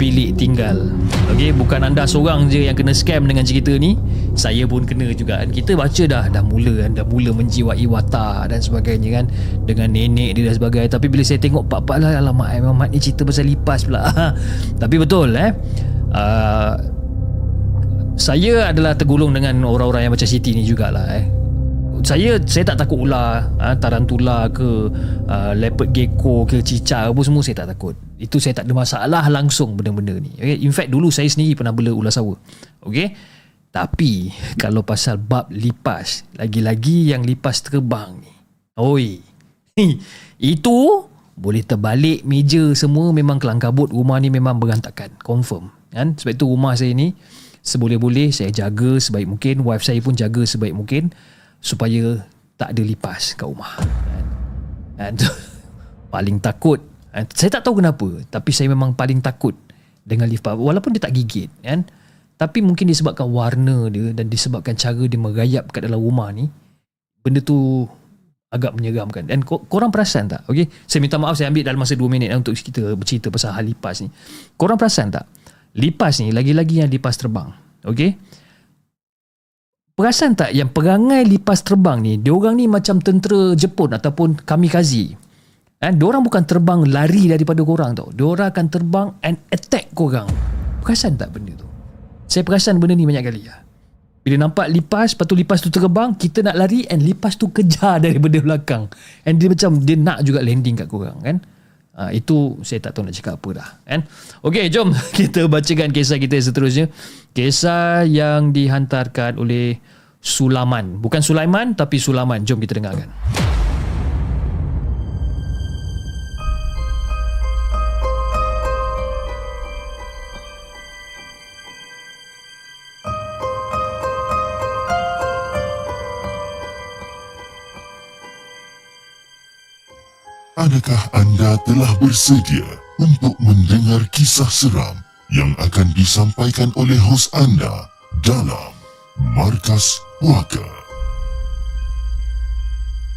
Bilik tinggal. Okay, bukan anda seorang je yang kena scam dengan cerita ni. Saya pun kena juga. Kan Kita baca dah, dah mula kan Dah mula menjiwai watak dan sebagainya kan Dengan nenek dia dan sebagainya. Tapi bila saya tengok pak-pak lah Alamak, Muhammad ni cerita pasal lipas pula. Tapi betul eh. Uh, saya adalah tergolong dengan orang-orang yang macam Siti ni jugalah eh. Saya saya tak takut ular, ha, tarantula ke uh, leopard gecko ke cicak apa semua saya tak takut. Itu saya tak ada masalah langsung benda-benda ni. Okay? In fact dulu saya sendiri pernah bela ular sawa. Okey. Tapi kalau pasal bab lipas, lagi-lagi yang lipas terbang ni. Oi. Itu boleh terbalik meja semua memang kelang kabut rumah ni memang berantakan confirm kan sebab itu rumah saya ni seboleh-boleh saya jaga sebaik mungkin wife saya pun jaga sebaik mungkin supaya tak ada lipas kat rumah. Kan? And paling takut and saya tak tahu kenapa tapi saya memang paling takut dengan lipas walaupun dia tak gigit kan? Tapi mungkin disebabkan warna dia dan disebabkan cara dia merayap kat dalam rumah ni benda tu agak menyeramkan. Dan kor- korang perasan tak? Okey saya minta maaf saya ambil dalam masa 2 minit untuk kita bercerita pasal hal lipas ni. Korang perasan tak? Lipas ni lagi-lagi yang lipas terbang. Okey? Perasan tak yang perangai lipas terbang ni, dia orang ni macam tentera Jepun ataupun kamikaze. Eh, dia orang bukan terbang lari daripada korang tau. Dia orang akan terbang and attack korang. Perasan tak benda tu? Saya perasan benda ni banyak kali ya. Bila nampak lipas, lepas tu lipas tu terbang, kita nak lari and lipas tu kejar daripada belakang. And dia macam, dia nak juga landing kat korang kan. Uh, itu saya tak tahu nak cakap apa dah kan. Okey, jom kita bacakan kisah kita seterusnya. Kisah yang dihantarkan oleh Sulaman. Bukan Sulaiman tapi Sulaman. Jom kita dengarkan. Adakah anda telah bersedia untuk mendengar kisah seram yang akan disampaikan oleh hos anda dalam Markas Puaka?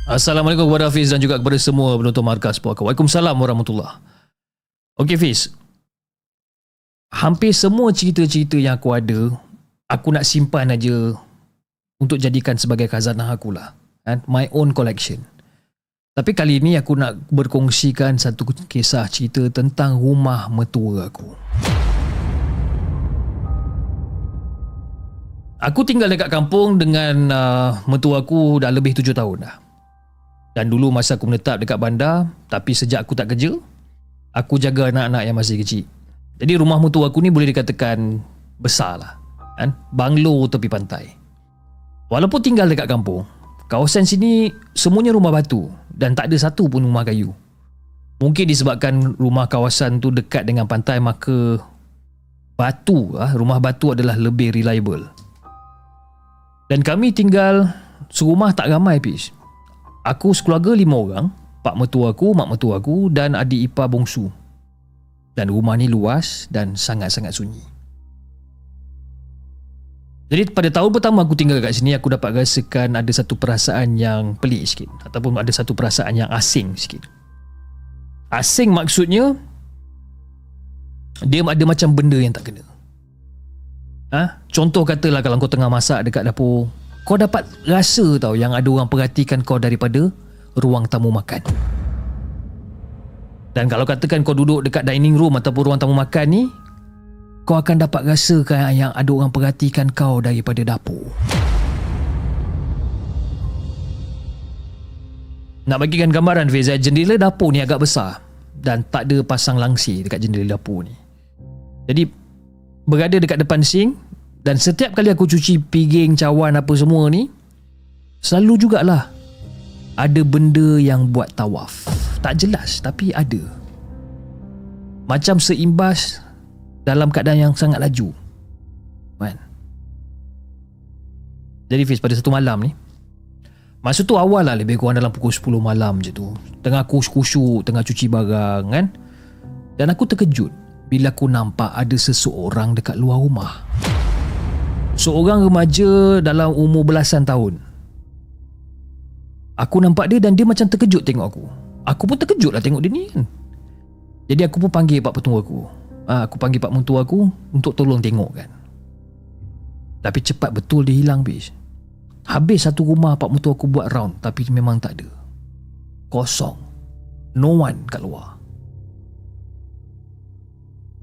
Assalamualaikum kepada Hafiz dan juga kepada semua penonton Markas Puaka. Waalaikumsalam warahmatullahi Okey Fiz. Hampir semua cerita-cerita yang aku ada, aku nak simpan aja untuk jadikan sebagai khazanah aku lah. And my own collection. Tapi kali ini aku nak berkongsikan satu kisah cerita tentang rumah mertua aku. Aku tinggal dekat kampung dengan uh, mertua aku dah lebih tujuh tahun dah. Dan dulu masa aku menetap dekat bandar, tapi sejak aku tak kerja, aku jaga anak-anak yang masih kecil. Jadi rumah mertua aku ni boleh dikatakan besar lah. Kan? Banglo tepi pantai. Walaupun tinggal dekat kampung, kawasan sini semuanya rumah batu dan tak ada satu pun rumah kayu. Mungkin disebabkan rumah kawasan tu dekat dengan pantai maka batu ah rumah batu adalah lebih reliable. Dan kami tinggal serumah tak ramai pis. Aku sekeluarga lima orang. Pak mertua aku, mak mertua aku dan adik ipar bongsu. Dan rumah ni luas dan sangat-sangat sunyi. Jadi pada tahun pertama aku tinggal kat sini aku dapat rasakan ada satu perasaan yang pelik sikit ataupun ada satu perasaan yang asing sikit. Asing maksudnya dia ada macam benda yang tak kena. Ha? Contoh katalah kalau kau tengah masak dekat dapur, kau dapat rasa tau yang ada orang perhatikan kau daripada ruang tamu makan. Dan kalau katakan kau duduk dekat dining room ataupun ruang tamu makan ni, kau akan dapat rasakan yang ada orang perhatikan kau daripada dapur. Nak bagikan gambaran Feza, jendela dapur ni agak besar dan tak ada pasang langsir dekat jendela dapur ni. Jadi berada dekat depan sink dan setiap kali aku cuci piring, cawan apa semua ni selalu jugalah ada benda yang buat tawaf. Tak jelas tapi ada. Macam seimbas dalam keadaan yang sangat laju. Kan? Jadi Fiz pada satu malam ni Masa tu awal lah lebih kurang dalam pukul 10 malam je tu Tengah aku kusyuk Tengah cuci barang kan Dan aku terkejut Bila aku nampak ada seseorang dekat luar rumah. Seorang remaja dalam umur belasan tahun. Aku nampak dia dan dia macam terkejut tengok aku. Aku pun terkejut lah tengok dia ni kan. Jadi aku pun panggil pak petua aku. Ha, Aku panggil pak mentua aku Untuk tolong tengok kan. Tapi cepat betul dia hilang bis Habis satu rumah pak mutu aku buat round tapi memang tak ada. Kosong. No one kat luar.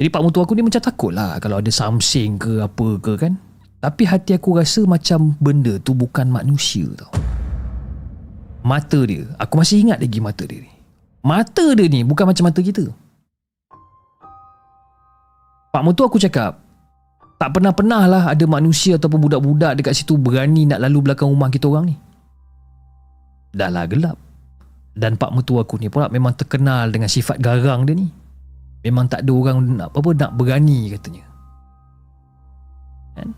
Jadi pak mutu aku ni macam takut lah kalau ada something ke apa ke kan. Tapi hati aku rasa macam benda tu bukan manusia tau. Mata dia, aku masih ingat lagi mata dia ni. Mata dia ni bukan macam mata kita. Pak mutu aku cakap, tak pernah-pernah lah ada manusia ataupun budak-budak dekat situ berani nak lalu belakang rumah kita orang ni. Dah lah gelap. Dan pak mertua aku ni pula memang terkenal dengan sifat garang dia ni. Memang tak ada orang nak apa-apa nak berani katanya. Kan?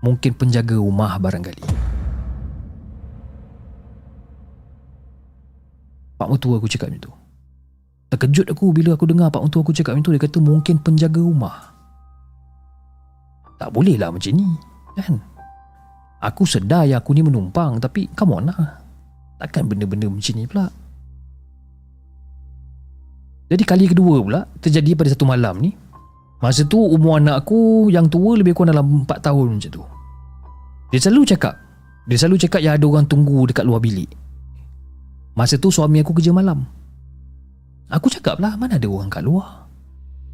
Mungkin penjaga rumah barangkali. Pak mertua aku cakap macam tu. Terkejut aku bila aku dengar pak mentua aku cakap macam tu. Dia kata mungkin penjaga rumah. Tak boleh lah macam ni. Kan? Aku sedar yang aku ni menumpang. Tapi come on lah. Takkan benda-benda macam ni pula. Jadi kali kedua pula terjadi pada satu malam ni. Masa tu umur anak aku yang tua lebih kurang dalam 4 tahun macam tu. Dia selalu cakap. Dia selalu cakap yang ada orang tunggu dekat luar bilik. Masa tu suami aku kerja malam. Aku cakap lah mana ada orang kat luar.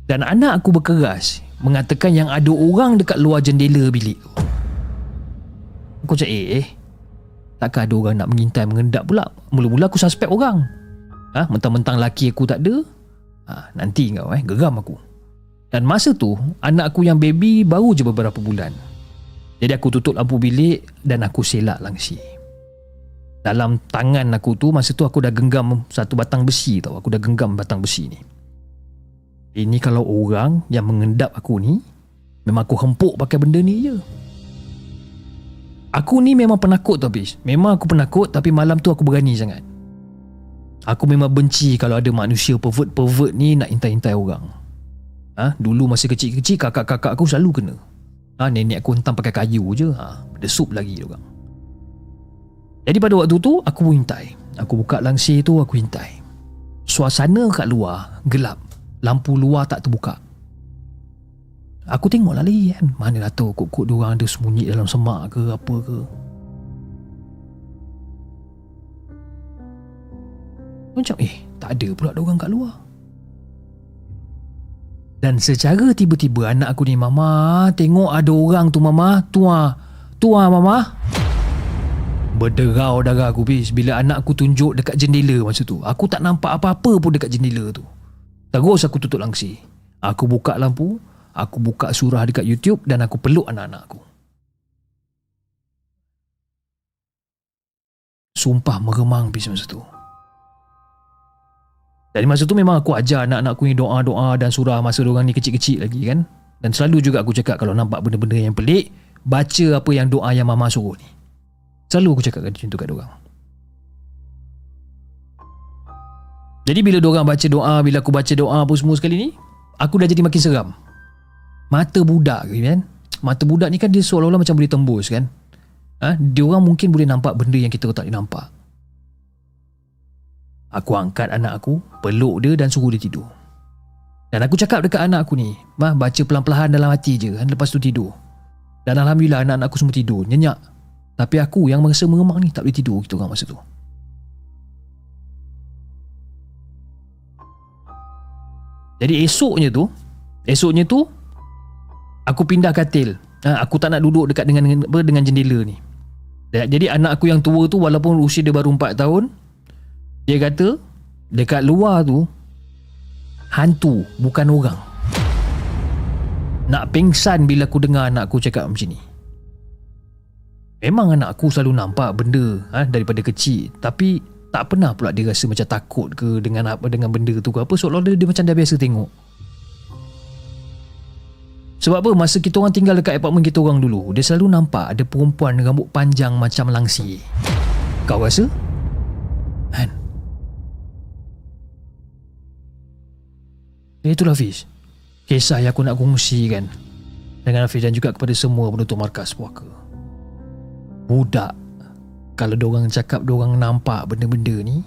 Dan anak aku berkeras mengatakan yang ada orang dekat luar jendela bilik tu. Aku cakap eh, eh takkan ada orang nak mengintai mengendap pula. Mula-mula aku suspek orang. Ha, mentang-mentang laki aku tak ada. Ha, nanti kau eh, geram aku. Dan masa tu, anak aku yang baby baru je beberapa bulan. Jadi aku tutup lampu bilik dan aku selak langsir dalam tangan aku tu masa tu aku dah genggam satu batang besi tau. Aku dah genggam batang besi ni. Ini kalau orang yang mengendap aku ni memang aku hempuk pakai benda ni je. Aku ni memang penakut tau bis memang aku penakut tapi malam tu aku berani sangat aku memang benci kalau ada manusia pervert-pervert ni nak intai-intai orang ha? dulu masih kecil-kecil kakak-kakak aku selalu kena ha? nenek aku hentam pakai kayu je ha? ada sup lagi orang jadi pada waktu tu aku pun hintai. Aku buka langsir tu aku hintai. Suasana kat luar gelap. Lampu luar tak terbuka. Aku tengok lah lagi kan. Mana lah tu kok-kok diorang ada sembunyi dalam semak ke apa ke. Macam eh tak ada pula diorang kat luar. Dan secara tiba-tiba anak aku ni Mama tengok ada orang tu Mama. Tua. Tua Mama. Berderau darah aku bis Bila anak aku tunjuk dekat jendela masa tu Aku tak nampak apa-apa pun dekat jendela tu Terus aku tutup langsir Aku buka lampu Aku buka surah dekat YouTube Dan aku peluk anak-anak aku Sumpah meremang bis masa tu Jadi masa tu memang aku ajar anak-anak aku ni doa-doa dan surah masa orang ni kecil-kecil lagi kan Dan selalu juga aku cakap kalau nampak benda-benda yang pelik Baca apa yang doa yang mama suruh ni Selalu aku cakap macam tu kat diorang. Jadi bila diorang baca doa, bila aku baca doa apa semua sekali ni, aku dah jadi makin seram. Mata budak kan? Mata budak ni kan dia seolah-olah macam boleh tembus kan? Ha? Diorang mungkin boleh nampak benda yang kita tak boleh nampak. Aku angkat anak aku, peluk dia dan suruh dia tidur. Dan aku cakap dekat anak aku ni, mah baca pelan-pelan dalam hati je kan lepas tu tidur. Dan alhamdulillah anak-anak aku semua tidur, nyenyak. Tapi aku yang merasa mengemak ni tak boleh tidur kita orang masa tu. Jadi esoknya tu, esoknya tu aku pindah katil. Ha, aku tak nak duduk dekat dengan apa dengan jendela ni. Jadi anak aku yang tua tu walaupun usia dia baru 4 tahun, dia kata dekat luar tu hantu bukan orang. Nak pingsan bila aku dengar anak aku cakap macam ni. Memang anak aku selalu nampak benda ha, daripada kecil. Tapi tak pernah pula dia rasa macam takut ke dengan apa dengan benda tu ke apa. Seolah-olah dia macam dah biasa tengok. Sebab apa? Masa kita orang tinggal dekat apartmen kita orang dulu dia selalu nampak ada perempuan rambut panjang macam langsi kau rasa? Kan itulah Fiz kisah yang aku nak kongsikan dengan Hafiz dan juga kepada semua penutup markas puaka budak kalau diorang cakap diorang nampak benda-benda ni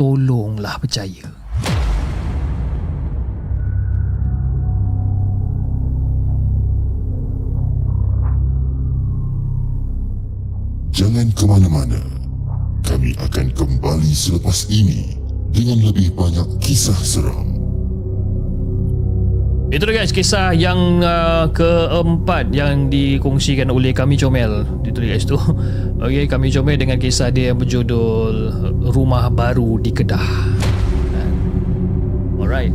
tolonglah percaya Jangan ke mana-mana. Kami akan kembali selepas ini dengan lebih banyak kisah seram. Itu dia guys kisah yang uh, keempat yang dikongsikan oleh kami Comel. Itu dia guys tu. Okey, kami Comel dengan kisah dia yang berjudul Rumah Baru di Kedah. Alright.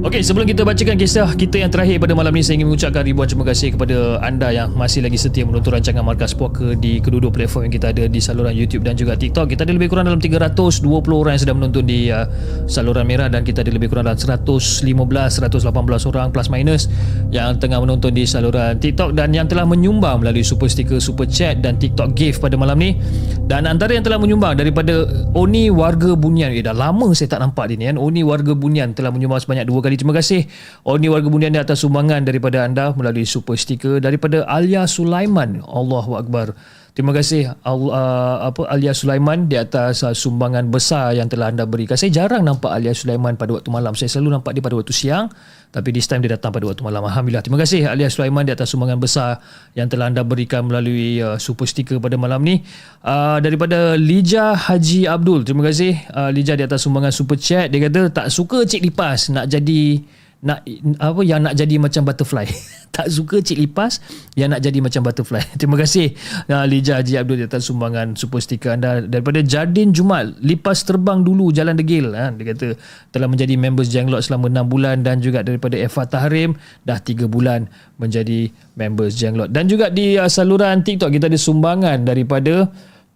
Okey, sebelum kita bacakan kisah kita yang terakhir pada malam ni saya ingin mengucapkan ribuan terima kasih kepada anda yang masih lagi setia menonton rancangan Markas Puaka di kedua-dua platform yang kita ada di saluran YouTube dan juga TikTok. Kita ada lebih kurang dalam 320 orang yang sedang menonton di uh, saluran merah dan kita ada lebih kurang dalam 115 118 orang plus minus yang tengah menonton di saluran TikTok dan yang telah menyumbang melalui super sticker, super chat dan TikTok gift pada malam ni. Dan antara yang telah menyumbang daripada Oni Warga Bunian. Eh, dah lama saya tak nampak dia ni kan. Oni Warga Bunian telah menyumbang sebanyak dua kali. Terima kasih. Oni Warga Bundian di atas sumbangan daripada anda melalui super sticker daripada Alia Sulaiman. Allahu Akbar Terima kasih uh, apa Alia Sulaiman di atas uh, sumbangan besar yang telah anda berikan. Saya jarang nampak Alia Sulaiman pada waktu malam. Saya selalu nampak dia pada waktu siang. Tapi this time dia datang pada waktu malam. Alhamdulillah. Terima kasih Alia Sulaiman di atas sumbangan besar yang telah anda berikan melalui uh, super sticker pada malam ni. Uh, daripada Lija Haji Abdul. Terima kasih uh, Lija di atas sumbangan super chat. Dia kata tak suka cik lipas nak jadi nak apa yang nak jadi macam butterfly. Tak suka cik lipas yang nak jadi macam butterfly. Terima kasih uh, Lija Haji Abdul di atas sumbangan super sticker anda. Daripada Jardin Jumal lipas terbang dulu jalan degil. Ha, dia kata telah menjadi members Jenglot selama 6 bulan dan juga daripada Eva Tahrim dah 3 bulan menjadi members Jenglot dan juga di uh, saluran TikTok kita ada sumbangan daripada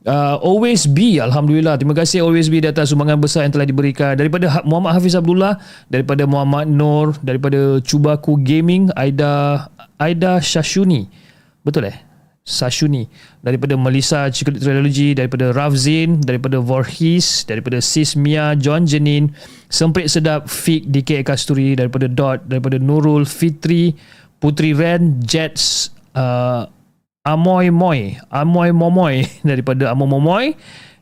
Uh, always be Alhamdulillah. Terima kasih Always be di atas sumbangan besar yang telah diberikan. Daripada ha- Muhammad Hafiz Abdullah Daripada Muhammad Nur Daripada Cubaku Gaming Aida Aida Shashuni. Betul eh? Sashuni Daripada Melissa Chocolate Trilogy Daripada Rafzin Daripada Vorhis Daripada Sis Mia John Jenin Semprit Sedap Fik DK Kasturi Daripada Dot Daripada Nurul Fitri Putri Ren Jets uh, Amoy Moy Amoy Momoy daripada Amoy Momoy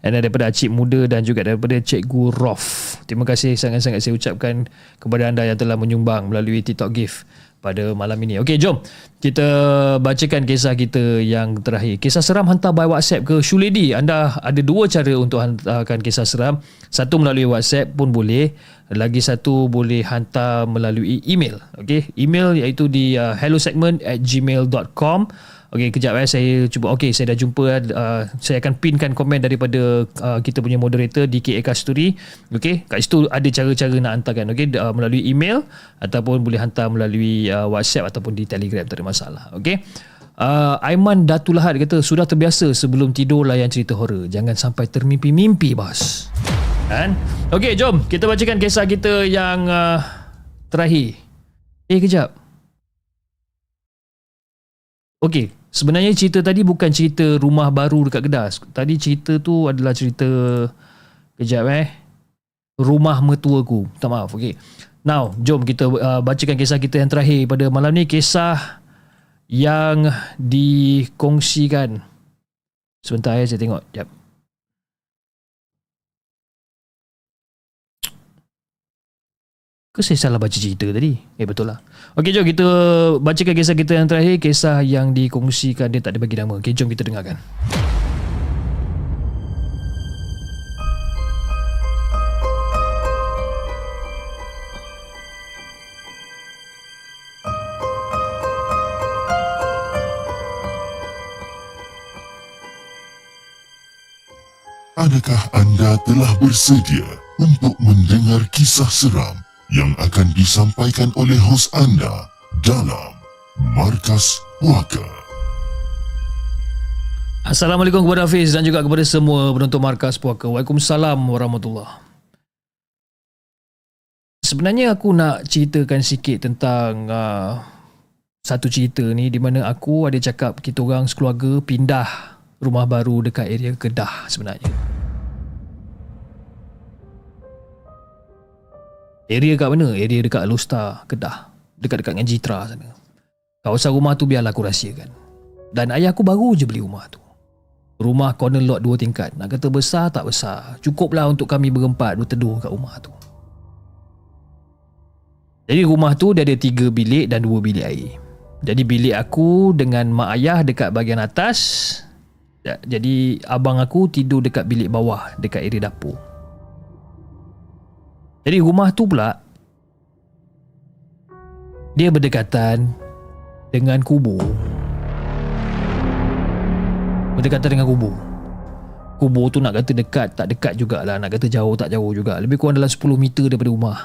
dan daripada Cik Muda dan juga daripada Cikgu Rof. Terima kasih sangat-sangat saya ucapkan kepada anda yang telah menyumbang melalui TikTok gift pada malam ini. Okey, jom kita bacakan kisah kita yang terakhir. Kisah seram hantar by WhatsApp ke Shulady. Anda ada dua cara untuk hantarkan kisah seram. Satu melalui WhatsApp pun boleh. Lagi satu boleh hantar melalui email. Okey, email iaitu di uh, hellosegment at gmail.com. Okey, kejap eh saya cuba. Okey, saya dah jumpa uh, saya akan pinkan komen daripada uh, kita punya moderator DK Kasturi. Okey, kat situ ada cara-cara nak hantarkan okey uh, melalui email ataupun boleh hantar melalui uh, WhatsApp ataupun di Telegram tak ada masalah. Okey. Uh, Aiman Datul Lahad kata sudah terbiasa sebelum tidur layan cerita horror. Jangan sampai termimpi-mimpi, bos. Kan? Okey, jom kita bacakan kisah kita yang uh, terakhir. Eh, kejap. Okey, Sebenarnya cerita tadi bukan cerita rumah baru dekat Kedah. Tadi cerita tu adalah cerita kejap eh. Rumah mertuaku. Tak maaf. Okay. Now, jom kita uh, bacakan kisah kita yang terakhir pada malam ni. Kisah yang dikongsikan. Sebentar ya, saya tengok. Yep. Ke saya salah baca cerita tadi? Eh betul lah. Okey jom kita bacakan kisah kita yang terakhir. Kisah yang dikongsikan dia tak ada bagi nama. Okey jom kita dengarkan. Adakah anda telah bersedia untuk mendengar kisah seram yang akan disampaikan oleh hos anda dalam Markas Puaka? Assalamualaikum kepada Hafiz dan juga kepada semua penonton Markas Puaka. Waalaikumsalam warahmatullahi Sebenarnya aku nak ceritakan sikit tentang uh, satu cerita ni di mana aku ada cakap kita orang sekeluarga pindah rumah baru dekat area Kedah sebenarnya. Area kat mana? Area dekat Alostar, Kedah. Dekat-dekat dengan Jitra sana. Kawasan rumah tu biarlah aku rahsiakan. Dan ayah aku baru je beli rumah tu. Rumah corner lot dua tingkat. Nak kata besar tak besar. Cukuplah untuk kami berempat berteduh kat rumah tu. Jadi rumah tu dia ada tiga bilik dan dua bilik air. Jadi bilik aku dengan mak ayah dekat bahagian atas. Jadi abang aku tidur dekat bilik bawah dekat area dapur. Jadi rumah tu pula dia berdekatan dengan kubur. Berdekatan dengan kubur. Kubur tu nak kata dekat tak dekat jugalah, nak kata jauh tak jauh juga. Lebih kurang dalam 10 meter daripada rumah.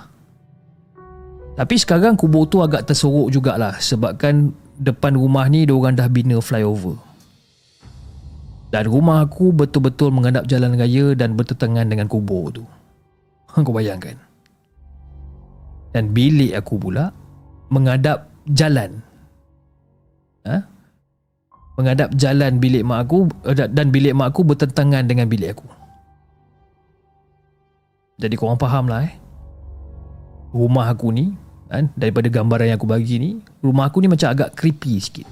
Tapi sekarang kubur tu agak tersorok jugalah sebabkan depan rumah ni diorang dah bina flyover. Dan rumah aku betul-betul menghadap jalan raya dan bertetangan dengan kubur tu. Kau bayangkan dan bilik aku pula menghadap jalan. Ha? Menghadap jalan bilik mak aku eh, dan bilik mak aku bertentangan dengan bilik aku. Jadi korang faham lah eh. Rumah aku ni kan, daripada gambaran yang aku bagi ni, rumah aku ni macam agak creepy sikit.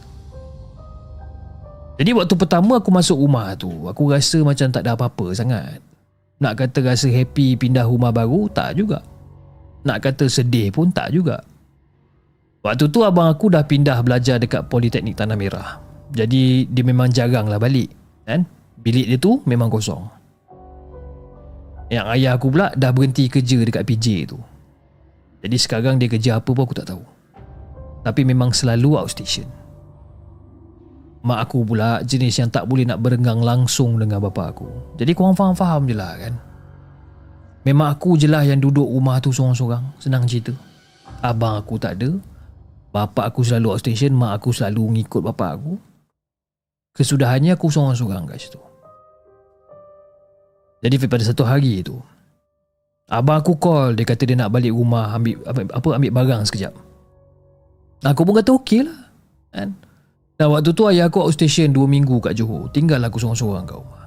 Jadi waktu pertama aku masuk rumah tu, aku rasa macam tak ada apa-apa sangat. Nak kata rasa happy pindah rumah baru, tak juga. Nak kata sedih pun tak juga. Waktu tu abang aku dah pindah belajar dekat Politeknik Tanah Merah. Jadi dia memang jarang lah balik. Kan? Bilik dia tu memang kosong. Yang ayah aku pula dah berhenti kerja dekat PJ tu. Jadi sekarang dia kerja apa pun aku tak tahu. Tapi memang selalu outstation. Mak aku pula jenis yang tak boleh nak berenggang langsung dengan bapa aku. Jadi korang faham-faham je lah kan. Memang aku je lah yang duduk rumah tu seorang-seorang. Senang cerita. Abang aku tak ada. Bapa aku selalu outstation. Mak aku selalu ngikut bapa aku. Kesudahannya aku seorang-seorang kat situ. Jadi pada satu hari tu. Abang aku call. Dia kata dia nak balik rumah. Ambil apa ambil barang sekejap. Aku pun kata okey lah. Kan? Dan waktu tu ayah aku outstation dua minggu kat Johor. Tinggal aku seorang-seorang kat rumah.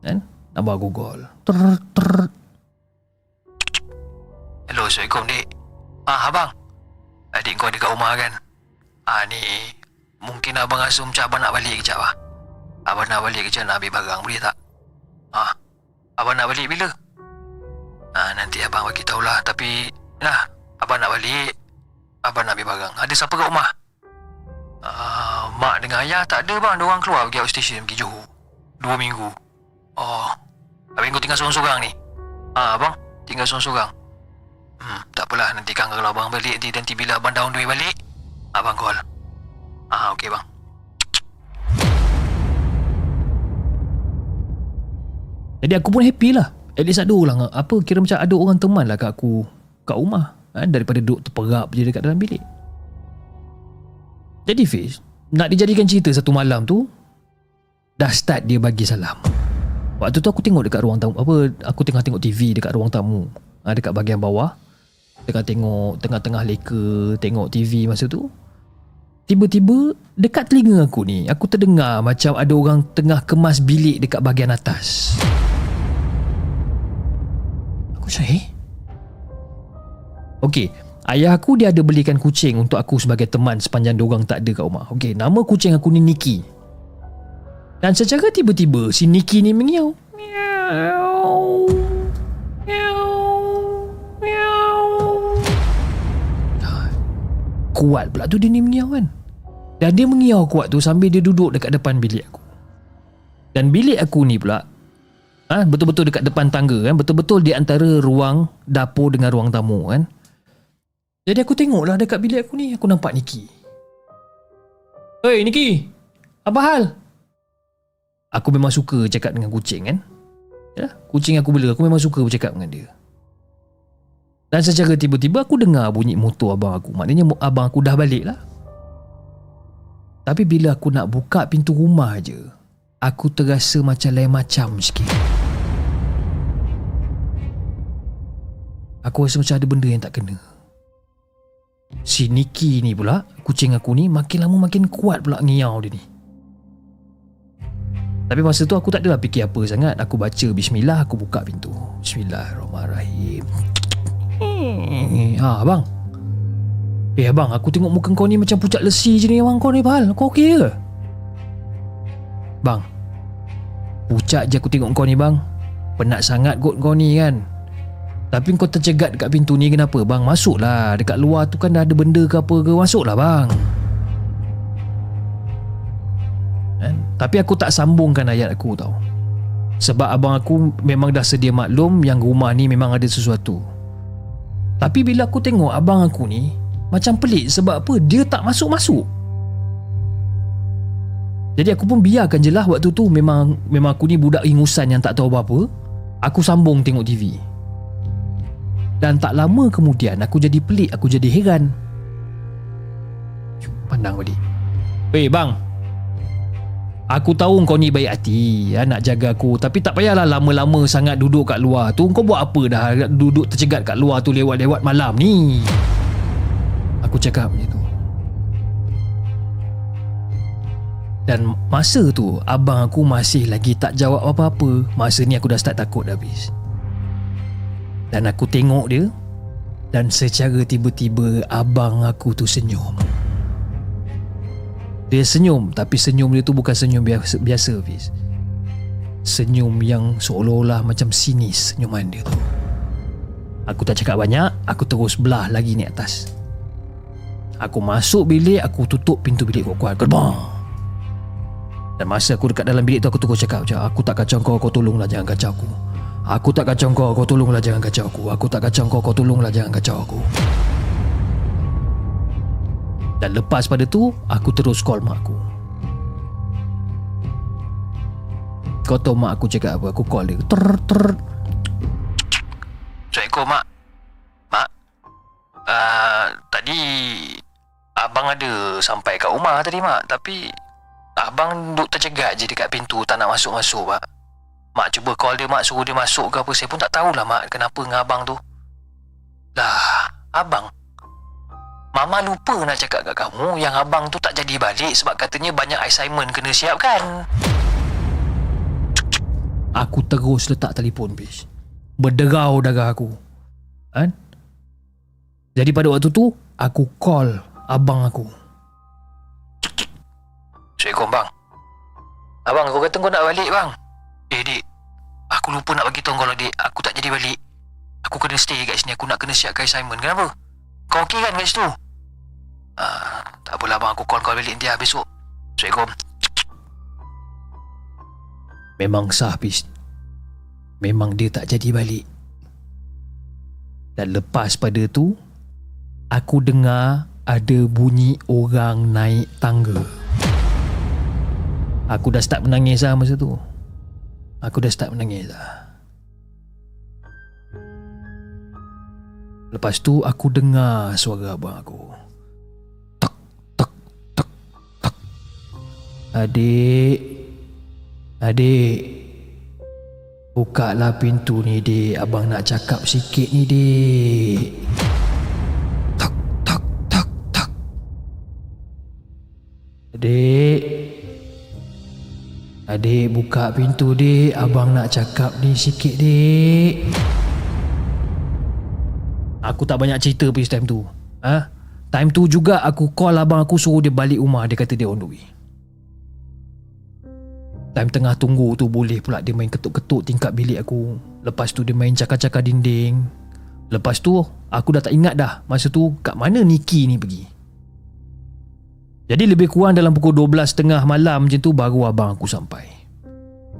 Kan? Abang aku call. Ter, ter, Hello, Assalamualaikum, Dik. Ah, abang. Adik kau ada kat rumah kan? Ah, ni... Mungkin abang rasa macam abang nak balik kejap lah. Abang nak balik kejap nak ambil barang, boleh tak? Ah, abang nak balik bila? Ah, nanti abang bagi tahulah. Tapi, nah, abang nak balik. Abang nak ambil barang. Ada siapa kat rumah? Ah, mak dengan ayah tak ada bang. Diorang keluar pergi outstation, pergi Johor. Dua minggu. Oh, abang kau tinggal seorang-seorang ni? Ah, abang, tinggal seorang-seorang. Hmm, tak apalah nanti kan kalau abang balik nanti nanti bila abang down duit balik, abang call. Ah, okey bang. Jadi aku pun happy lah. At least ada orang. Apa kira macam ada orang teman lah kat aku. Kat rumah. Ha, daripada duduk terperap je dekat dalam bilik. Jadi Fiz. Nak dijadikan cerita satu malam tu. Dah start dia bagi salam. Waktu tu aku tengok dekat ruang tamu. Apa aku tengah tengok TV dekat ruang tamu. Ha, dekat bahagian bawah tengah tengok tengah-tengah leka tengok TV masa tu Tiba-tiba dekat telinga aku ni Aku terdengar macam ada orang tengah kemas bilik dekat bahagian atas Aku macam eh Okey Ayah aku dia ada belikan kucing untuk aku sebagai teman sepanjang diorang tak ada kat rumah. Okey, nama kucing aku ni Nikki. Dan secara tiba-tiba si Nikki ni mengiau. Miau. Miau. Kuat pula tu dia ni mengiau kan. Dan dia mengiau kuat tu sambil dia duduk dekat depan bilik aku. Dan bilik aku ni pula ah ha, betul-betul dekat depan tangga kan, betul-betul di antara ruang dapur dengan ruang tamu kan. Jadi aku tengoklah dekat bilik aku ni Aku nampak Niki Hei Niki Apa hal? Aku memang suka cakap dengan kucing kan ya? Kucing aku bela Aku memang suka bercakap dengan dia Dan secara tiba-tiba Aku dengar bunyi motor abang aku. Maknanya abang aku dah balik lah. Tapi bila aku nak buka pintu rumah je Aku terasa macam lain macam sikit. Aku rasa macam ada benda yang tak kena. Si Nikki ni pula Kucing aku ni Makin lama makin kuat pula ngiau dia ni. Tapi masa tu aku tak adalah fikir apa sangat. Aku baca Bismillah Aku buka pintu. Bismillahirrahmanirrahim Ha abang Eh abang aku tengok muka kau ni macam pucat lesi je ni abang kau ni Pahal Kau okey ke? Bang Pucat je aku tengok kau ni bang Penat sangat kot kau ni kan tapi kau tercegat dekat pintu ni kenapa bang? Masuklah. Dekat luar tu kan dah ada benda ke apa ke. Masuklah bang. Eh? Tapi aku tak sambungkan ayat aku tau. Sebab abang aku memang dah sedia maklum yang rumah ni memang ada sesuatu. Tapi bila aku tengok abang aku ni macam pelik sebab apa? Dia tak masuk-masuk. Jadi aku pun biarkan je lah waktu tu memang memang aku ni budak ingusan yang tak tahu apa-apa. Aku sambung tengok TV. Dan tak lama kemudian aku jadi pelik, aku jadi heran. Pandang balik. Weh bang. Aku tahu kau ni baik hati ya, nak jaga aku tapi tak payahlah lama-lama sangat duduk kat luar tu. Kau buat apa dah duduk tercegat kat luar tu lewat-lewat malam ni? Aku cakap macam tu. Dan masa tu abang aku masih lagi tak jawab apa-apa. Masa ni aku dah start takut dah habis. Dan aku tengok dia Dan secara tiba-tiba Abang aku tu senyum Dia senyum Tapi senyum dia tu bukan senyum biasa, biasa Fiz. Senyum yang seolah-olah macam sinis Senyuman dia tu Aku tak cakap banyak Aku terus belah lagi ni atas Aku masuk bilik Aku tutup pintu bilik kuat-kuat Gerbang Dan masa aku dekat dalam bilik tu Aku terus cakap Aku tak kacau kau Kau tolonglah jangan kacau aku Aku tak kacau kau, kau tolonglah jangan kacau aku. Aku tak kacau kau, kau tolonglah jangan kacau aku. Dan lepas pada tu, aku terus call mak aku. Kau tahu mak aku cakap apa? Aku call dia. Ter ter. Assalamualaikum mak. Mak. Uh, tadi abang ada sampai kat rumah tadi mak, tapi abang duduk tercegat je dekat pintu tak nak masuk-masuk mak. Mak cuba call dia mak suruh dia masuk ke apa Saya pun tak tahulah mak kenapa dengan abang tu Lah abang Mama lupa nak cakap kat kamu Yang abang tu tak jadi balik Sebab katanya banyak assignment kena siapkan. Aku terus letak telefon bis Berderau darah aku. Kan? Jadi pada waktu tu Aku call abang aku. Assalamualaikum bang. Abang kau kata kau nak balik bang? Eh dik. Aku lupa nak bagi tahu kau lah dik. Aku tak jadi balik. Aku kena stay kat sini. Aku nak kena siapkan assignment. Kenapa? Kau okey kan kat situ? Uh, tak apalah bang Aku call kau balik nanti lah besok. Assalamualaikum. Memang sah Pis Memang dia tak jadi balik. Dan lepas pada tu Aku dengar Ada bunyi orang naik tangga. Aku dah start menangis lah masa tu. Aku dah start menangis dah. Lepas tu aku dengar suara abang aku. Adik. Adik. Bukalah pintu ni, dik. Abang nak cakap sikit ni, dik. Tak, tak, tak, tak. Adik. Adik buka pintu dik. Abang nak cakap ni sikit dik. Aku tak banyak cerita please time tu. Ha? Time tu juga aku call abang aku suruh dia balik rumah. Dia kata dia on the way. Time tengah tunggu tu boleh pula dia main ketuk-ketuk tingkat bilik aku. Lepas tu dia main cakar-cakar dinding. Lepas tu aku dah tak ingat dah masa tu kat mana Nikki ni pergi. Jadi lebih kurang dalam pukul 12.30 malam macam tu baru abang aku sampai.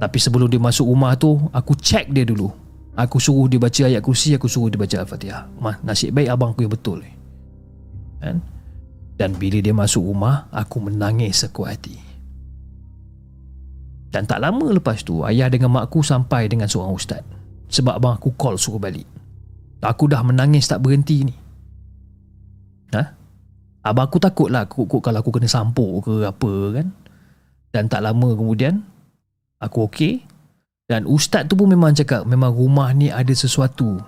Tapi sebelum dia masuk rumah tu, aku check dia dulu. Aku suruh dia baca ayat kursi, aku suruh dia baca Al-Fatihah. Mah, nasib baik abang aku yang betul. Kan? Dan bila dia masuk rumah, aku menangis sekuat hati. Dan tak lama lepas tu, ayah dengan mak aku sampai dengan seorang ustaz. Sebab abang aku call suruh balik. Aku dah menangis tak berhenti ni. Ha? Abang aku takut lah kok kalau aku kena sampuk ke apa kan. Dan tak lama kemudian aku okey. Dan ustaz tu pun memang cakap memang rumah ni ada sesuatu.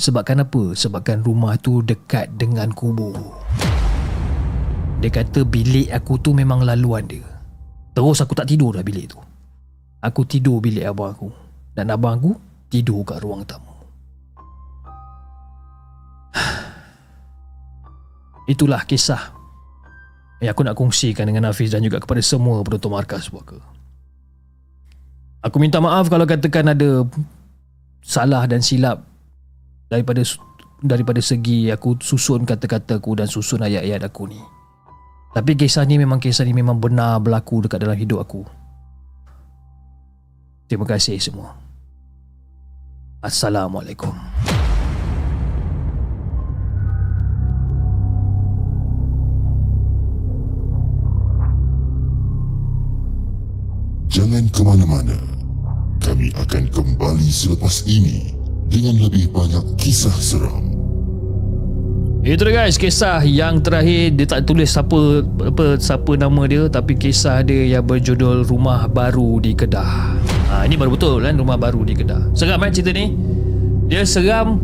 Sebabkan apa? Sebabkan rumah tu dekat dengan kubur. Dia kata bilik aku tu memang laluan dia. Terus aku tak tidur dah bilik tu. Aku tidur bilik abang aku. Dan abang aku tidur kat ruang tamu. Itulah kisah yang aku nak kongsikan dengan Hafiz dan juga kepada semua penonton markas puaka. Aku minta maaf kalau katakan ada salah dan silap daripada daripada segi aku susun kata-kata aku dan susun ayat-ayat aku ni. Tapi kisah ni memang kisah ni memang benar berlaku dekat dalam hidup aku. Terima kasih semua. Assalamualaikum. Jangan ke mana-mana. Kami akan kembali selepas ini dengan lebih banyak kisah seram. Itu dia guys kisah yang terakhir dia tak tulis siapa apa siapa nama dia tapi kisah dia yang berjudul Rumah Baru di Kedah. Ha ini baru betul kan rumah baru di Kedah. Seram kan cerita ni? Dia seram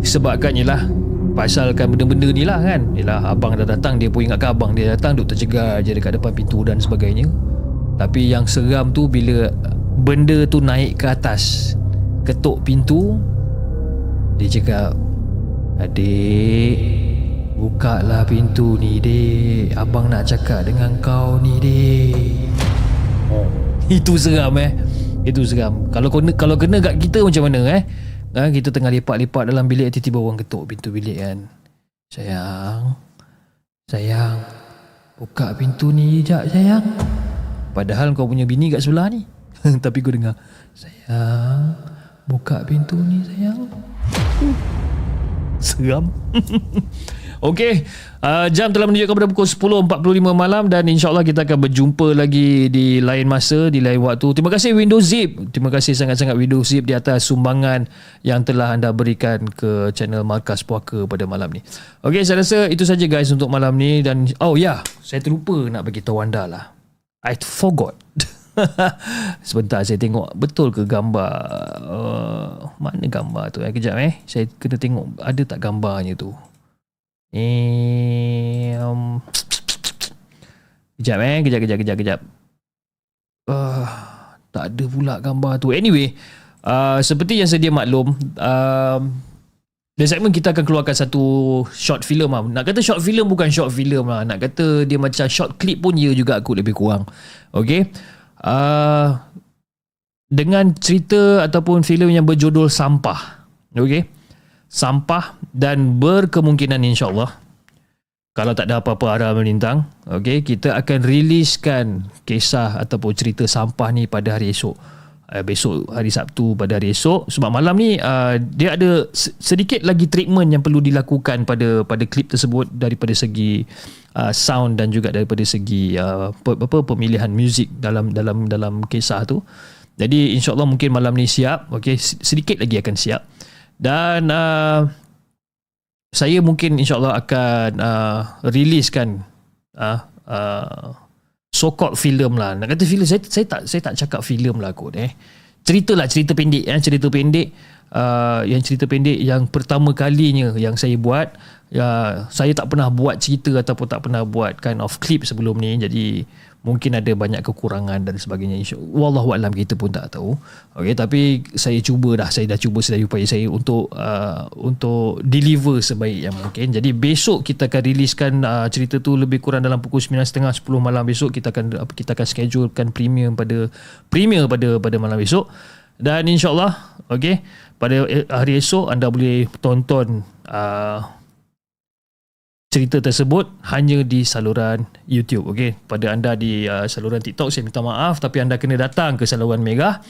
sebabkan ialah pasalkan benda-benda ni lah kan. Yalah abang dah datang dia pun ingatkan abang dia datang duk terjegar je dekat depan pintu dan sebagainya. Tapi yang seram tu bila benda tu naik ke atas ketuk pintu dia cakap adik buka lah pintu ni dek abang nak cakap dengan kau ni dek oh, itu seram eh. Itu seram. Kalau kena kalau kena kat kita macam mana eh? Ha, kita tengah lepak-lepak dalam bilik tiba-tiba orang ketuk pintu bilik kan? Sayang. Sayang. Buka pintu ni jap sayang. Padahal kau punya bini kat sebelah ni. Tapi kau dengar. Sayang. Buka pintu ni sayang Seram Okey, uh, jam telah menunjukkan pada pukul 10.45 malam dan insyaAllah kita akan berjumpa lagi di lain masa, di lain waktu. Terima kasih Windows Zip. Terima kasih sangat-sangat Windows Zip di atas sumbangan yang telah anda berikan ke channel Markas Puaka pada malam ni. Okey, saya rasa itu saja guys untuk malam ni dan oh ya, yeah, saya terlupa nak bagi tahu anda lah. I forgot. Sebentar saya tengok betul ke gambar uh, mana gambar tu? Eh kejap eh. Saya kena tengok ada tak gambarnya tu. Eh um, kejap eh, kejap kejap kejap kejap. Uh, tak ada pula gambar tu. Anyway, uh, seperti yang sedia maklum, uh, dan segmen kita akan keluarkan satu short film lah. Nak kata short film bukan short film lah. Nak kata dia macam short clip pun ya juga aku lebih kurang. Okay. Uh, dengan cerita ataupun filem yang berjudul Sampah. Okay. Sampah dan berkemungkinan insyaAllah kalau tak ada apa-apa arah melintang, okay, kita akan riliskan kisah ataupun cerita sampah ni pada hari esok uh, besok hari Sabtu pada hari esok sebab malam ni uh, dia ada sedikit lagi treatment yang perlu dilakukan pada pada klip tersebut daripada segi uh, sound dan juga daripada segi uh, apa pemilihan muzik dalam dalam dalam kisah tu. Jadi insyaallah mungkin malam ni siap. Okey sedikit lagi akan siap. Dan uh, saya mungkin insyaallah akan uh, releasekan uh, uh, so called film lah. Nak kata film saya saya tak saya tak cakap film lah kot eh. Cerita lah cerita pendek eh. Cerita pendek uh, yang cerita pendek yang pertama kalinya yang saya buat ya saya tak pernah buat cerita ataupun tak pernah buat kind of clip sebelum ni. Jadi mungkin ada banyak kekurangan dan sebagainya. Wallahu alam kita pun tak tahu. Okey tapi saya cuba dah. Saya dah cuba sedaya upaya saya untuk uh, untuk deliver sebaik yang mungkin. Jadi besok kita akan riliskan uh, cerita tu lebih kurang dalam pukul 9.30 10 malam besok. Kita akan kita akan schedulekan premium pada premiere pada pada malam besok. Dan insyaallah okey pada hari esok anda boleh tonton uh, cerita tersebut hanya di saluran YouTube okey? Pada anda di uh, saluran TikTok saya minta maaf tapi anda kena datang ke saluran Mega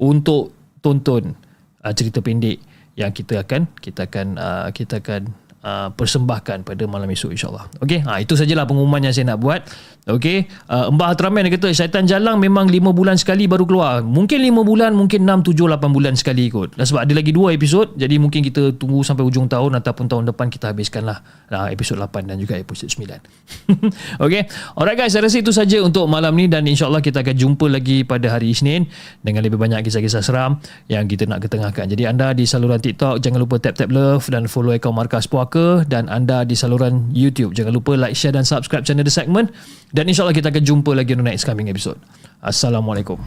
untuk tonton uh, cerita pendek yang kita akan kita akan uh, kita akan uh, persembahkan pada malam esok insyaallah. Okey, ha itu sajalah pengumuman yang saya nak buat. Okey, uh, Mbah Atraman kata syaitan jalang memang 5 bulan sekali baru keluar. Mungkin 5 bulan, mungkin 6 7 8 bulan sekali kot. Dan sebab ada lagi 2 episod, jadi mungkin kita tunggu sampai hujung tahun ataupun tahun depan kita habiskanlah uh, episod 8 dan juga episod 9. Okey. Alright guys, saya rasa itu saja untuk malam ni dan insyaallah kita akan jumpa lagi pada hari Isnin dengan lebih banyak kisah-kisah seram yang kita nak ketengahkan. Jadi anda di saluran TikTok jangan lupa tap-tap love dan follow akaun Markas Puaka dan anda di saluran YouTube jangan lupa like, share dan subscribe channel The Segment dan insyaAllah kita akan jumpa lagi di next coming episode. Assalamualaikum.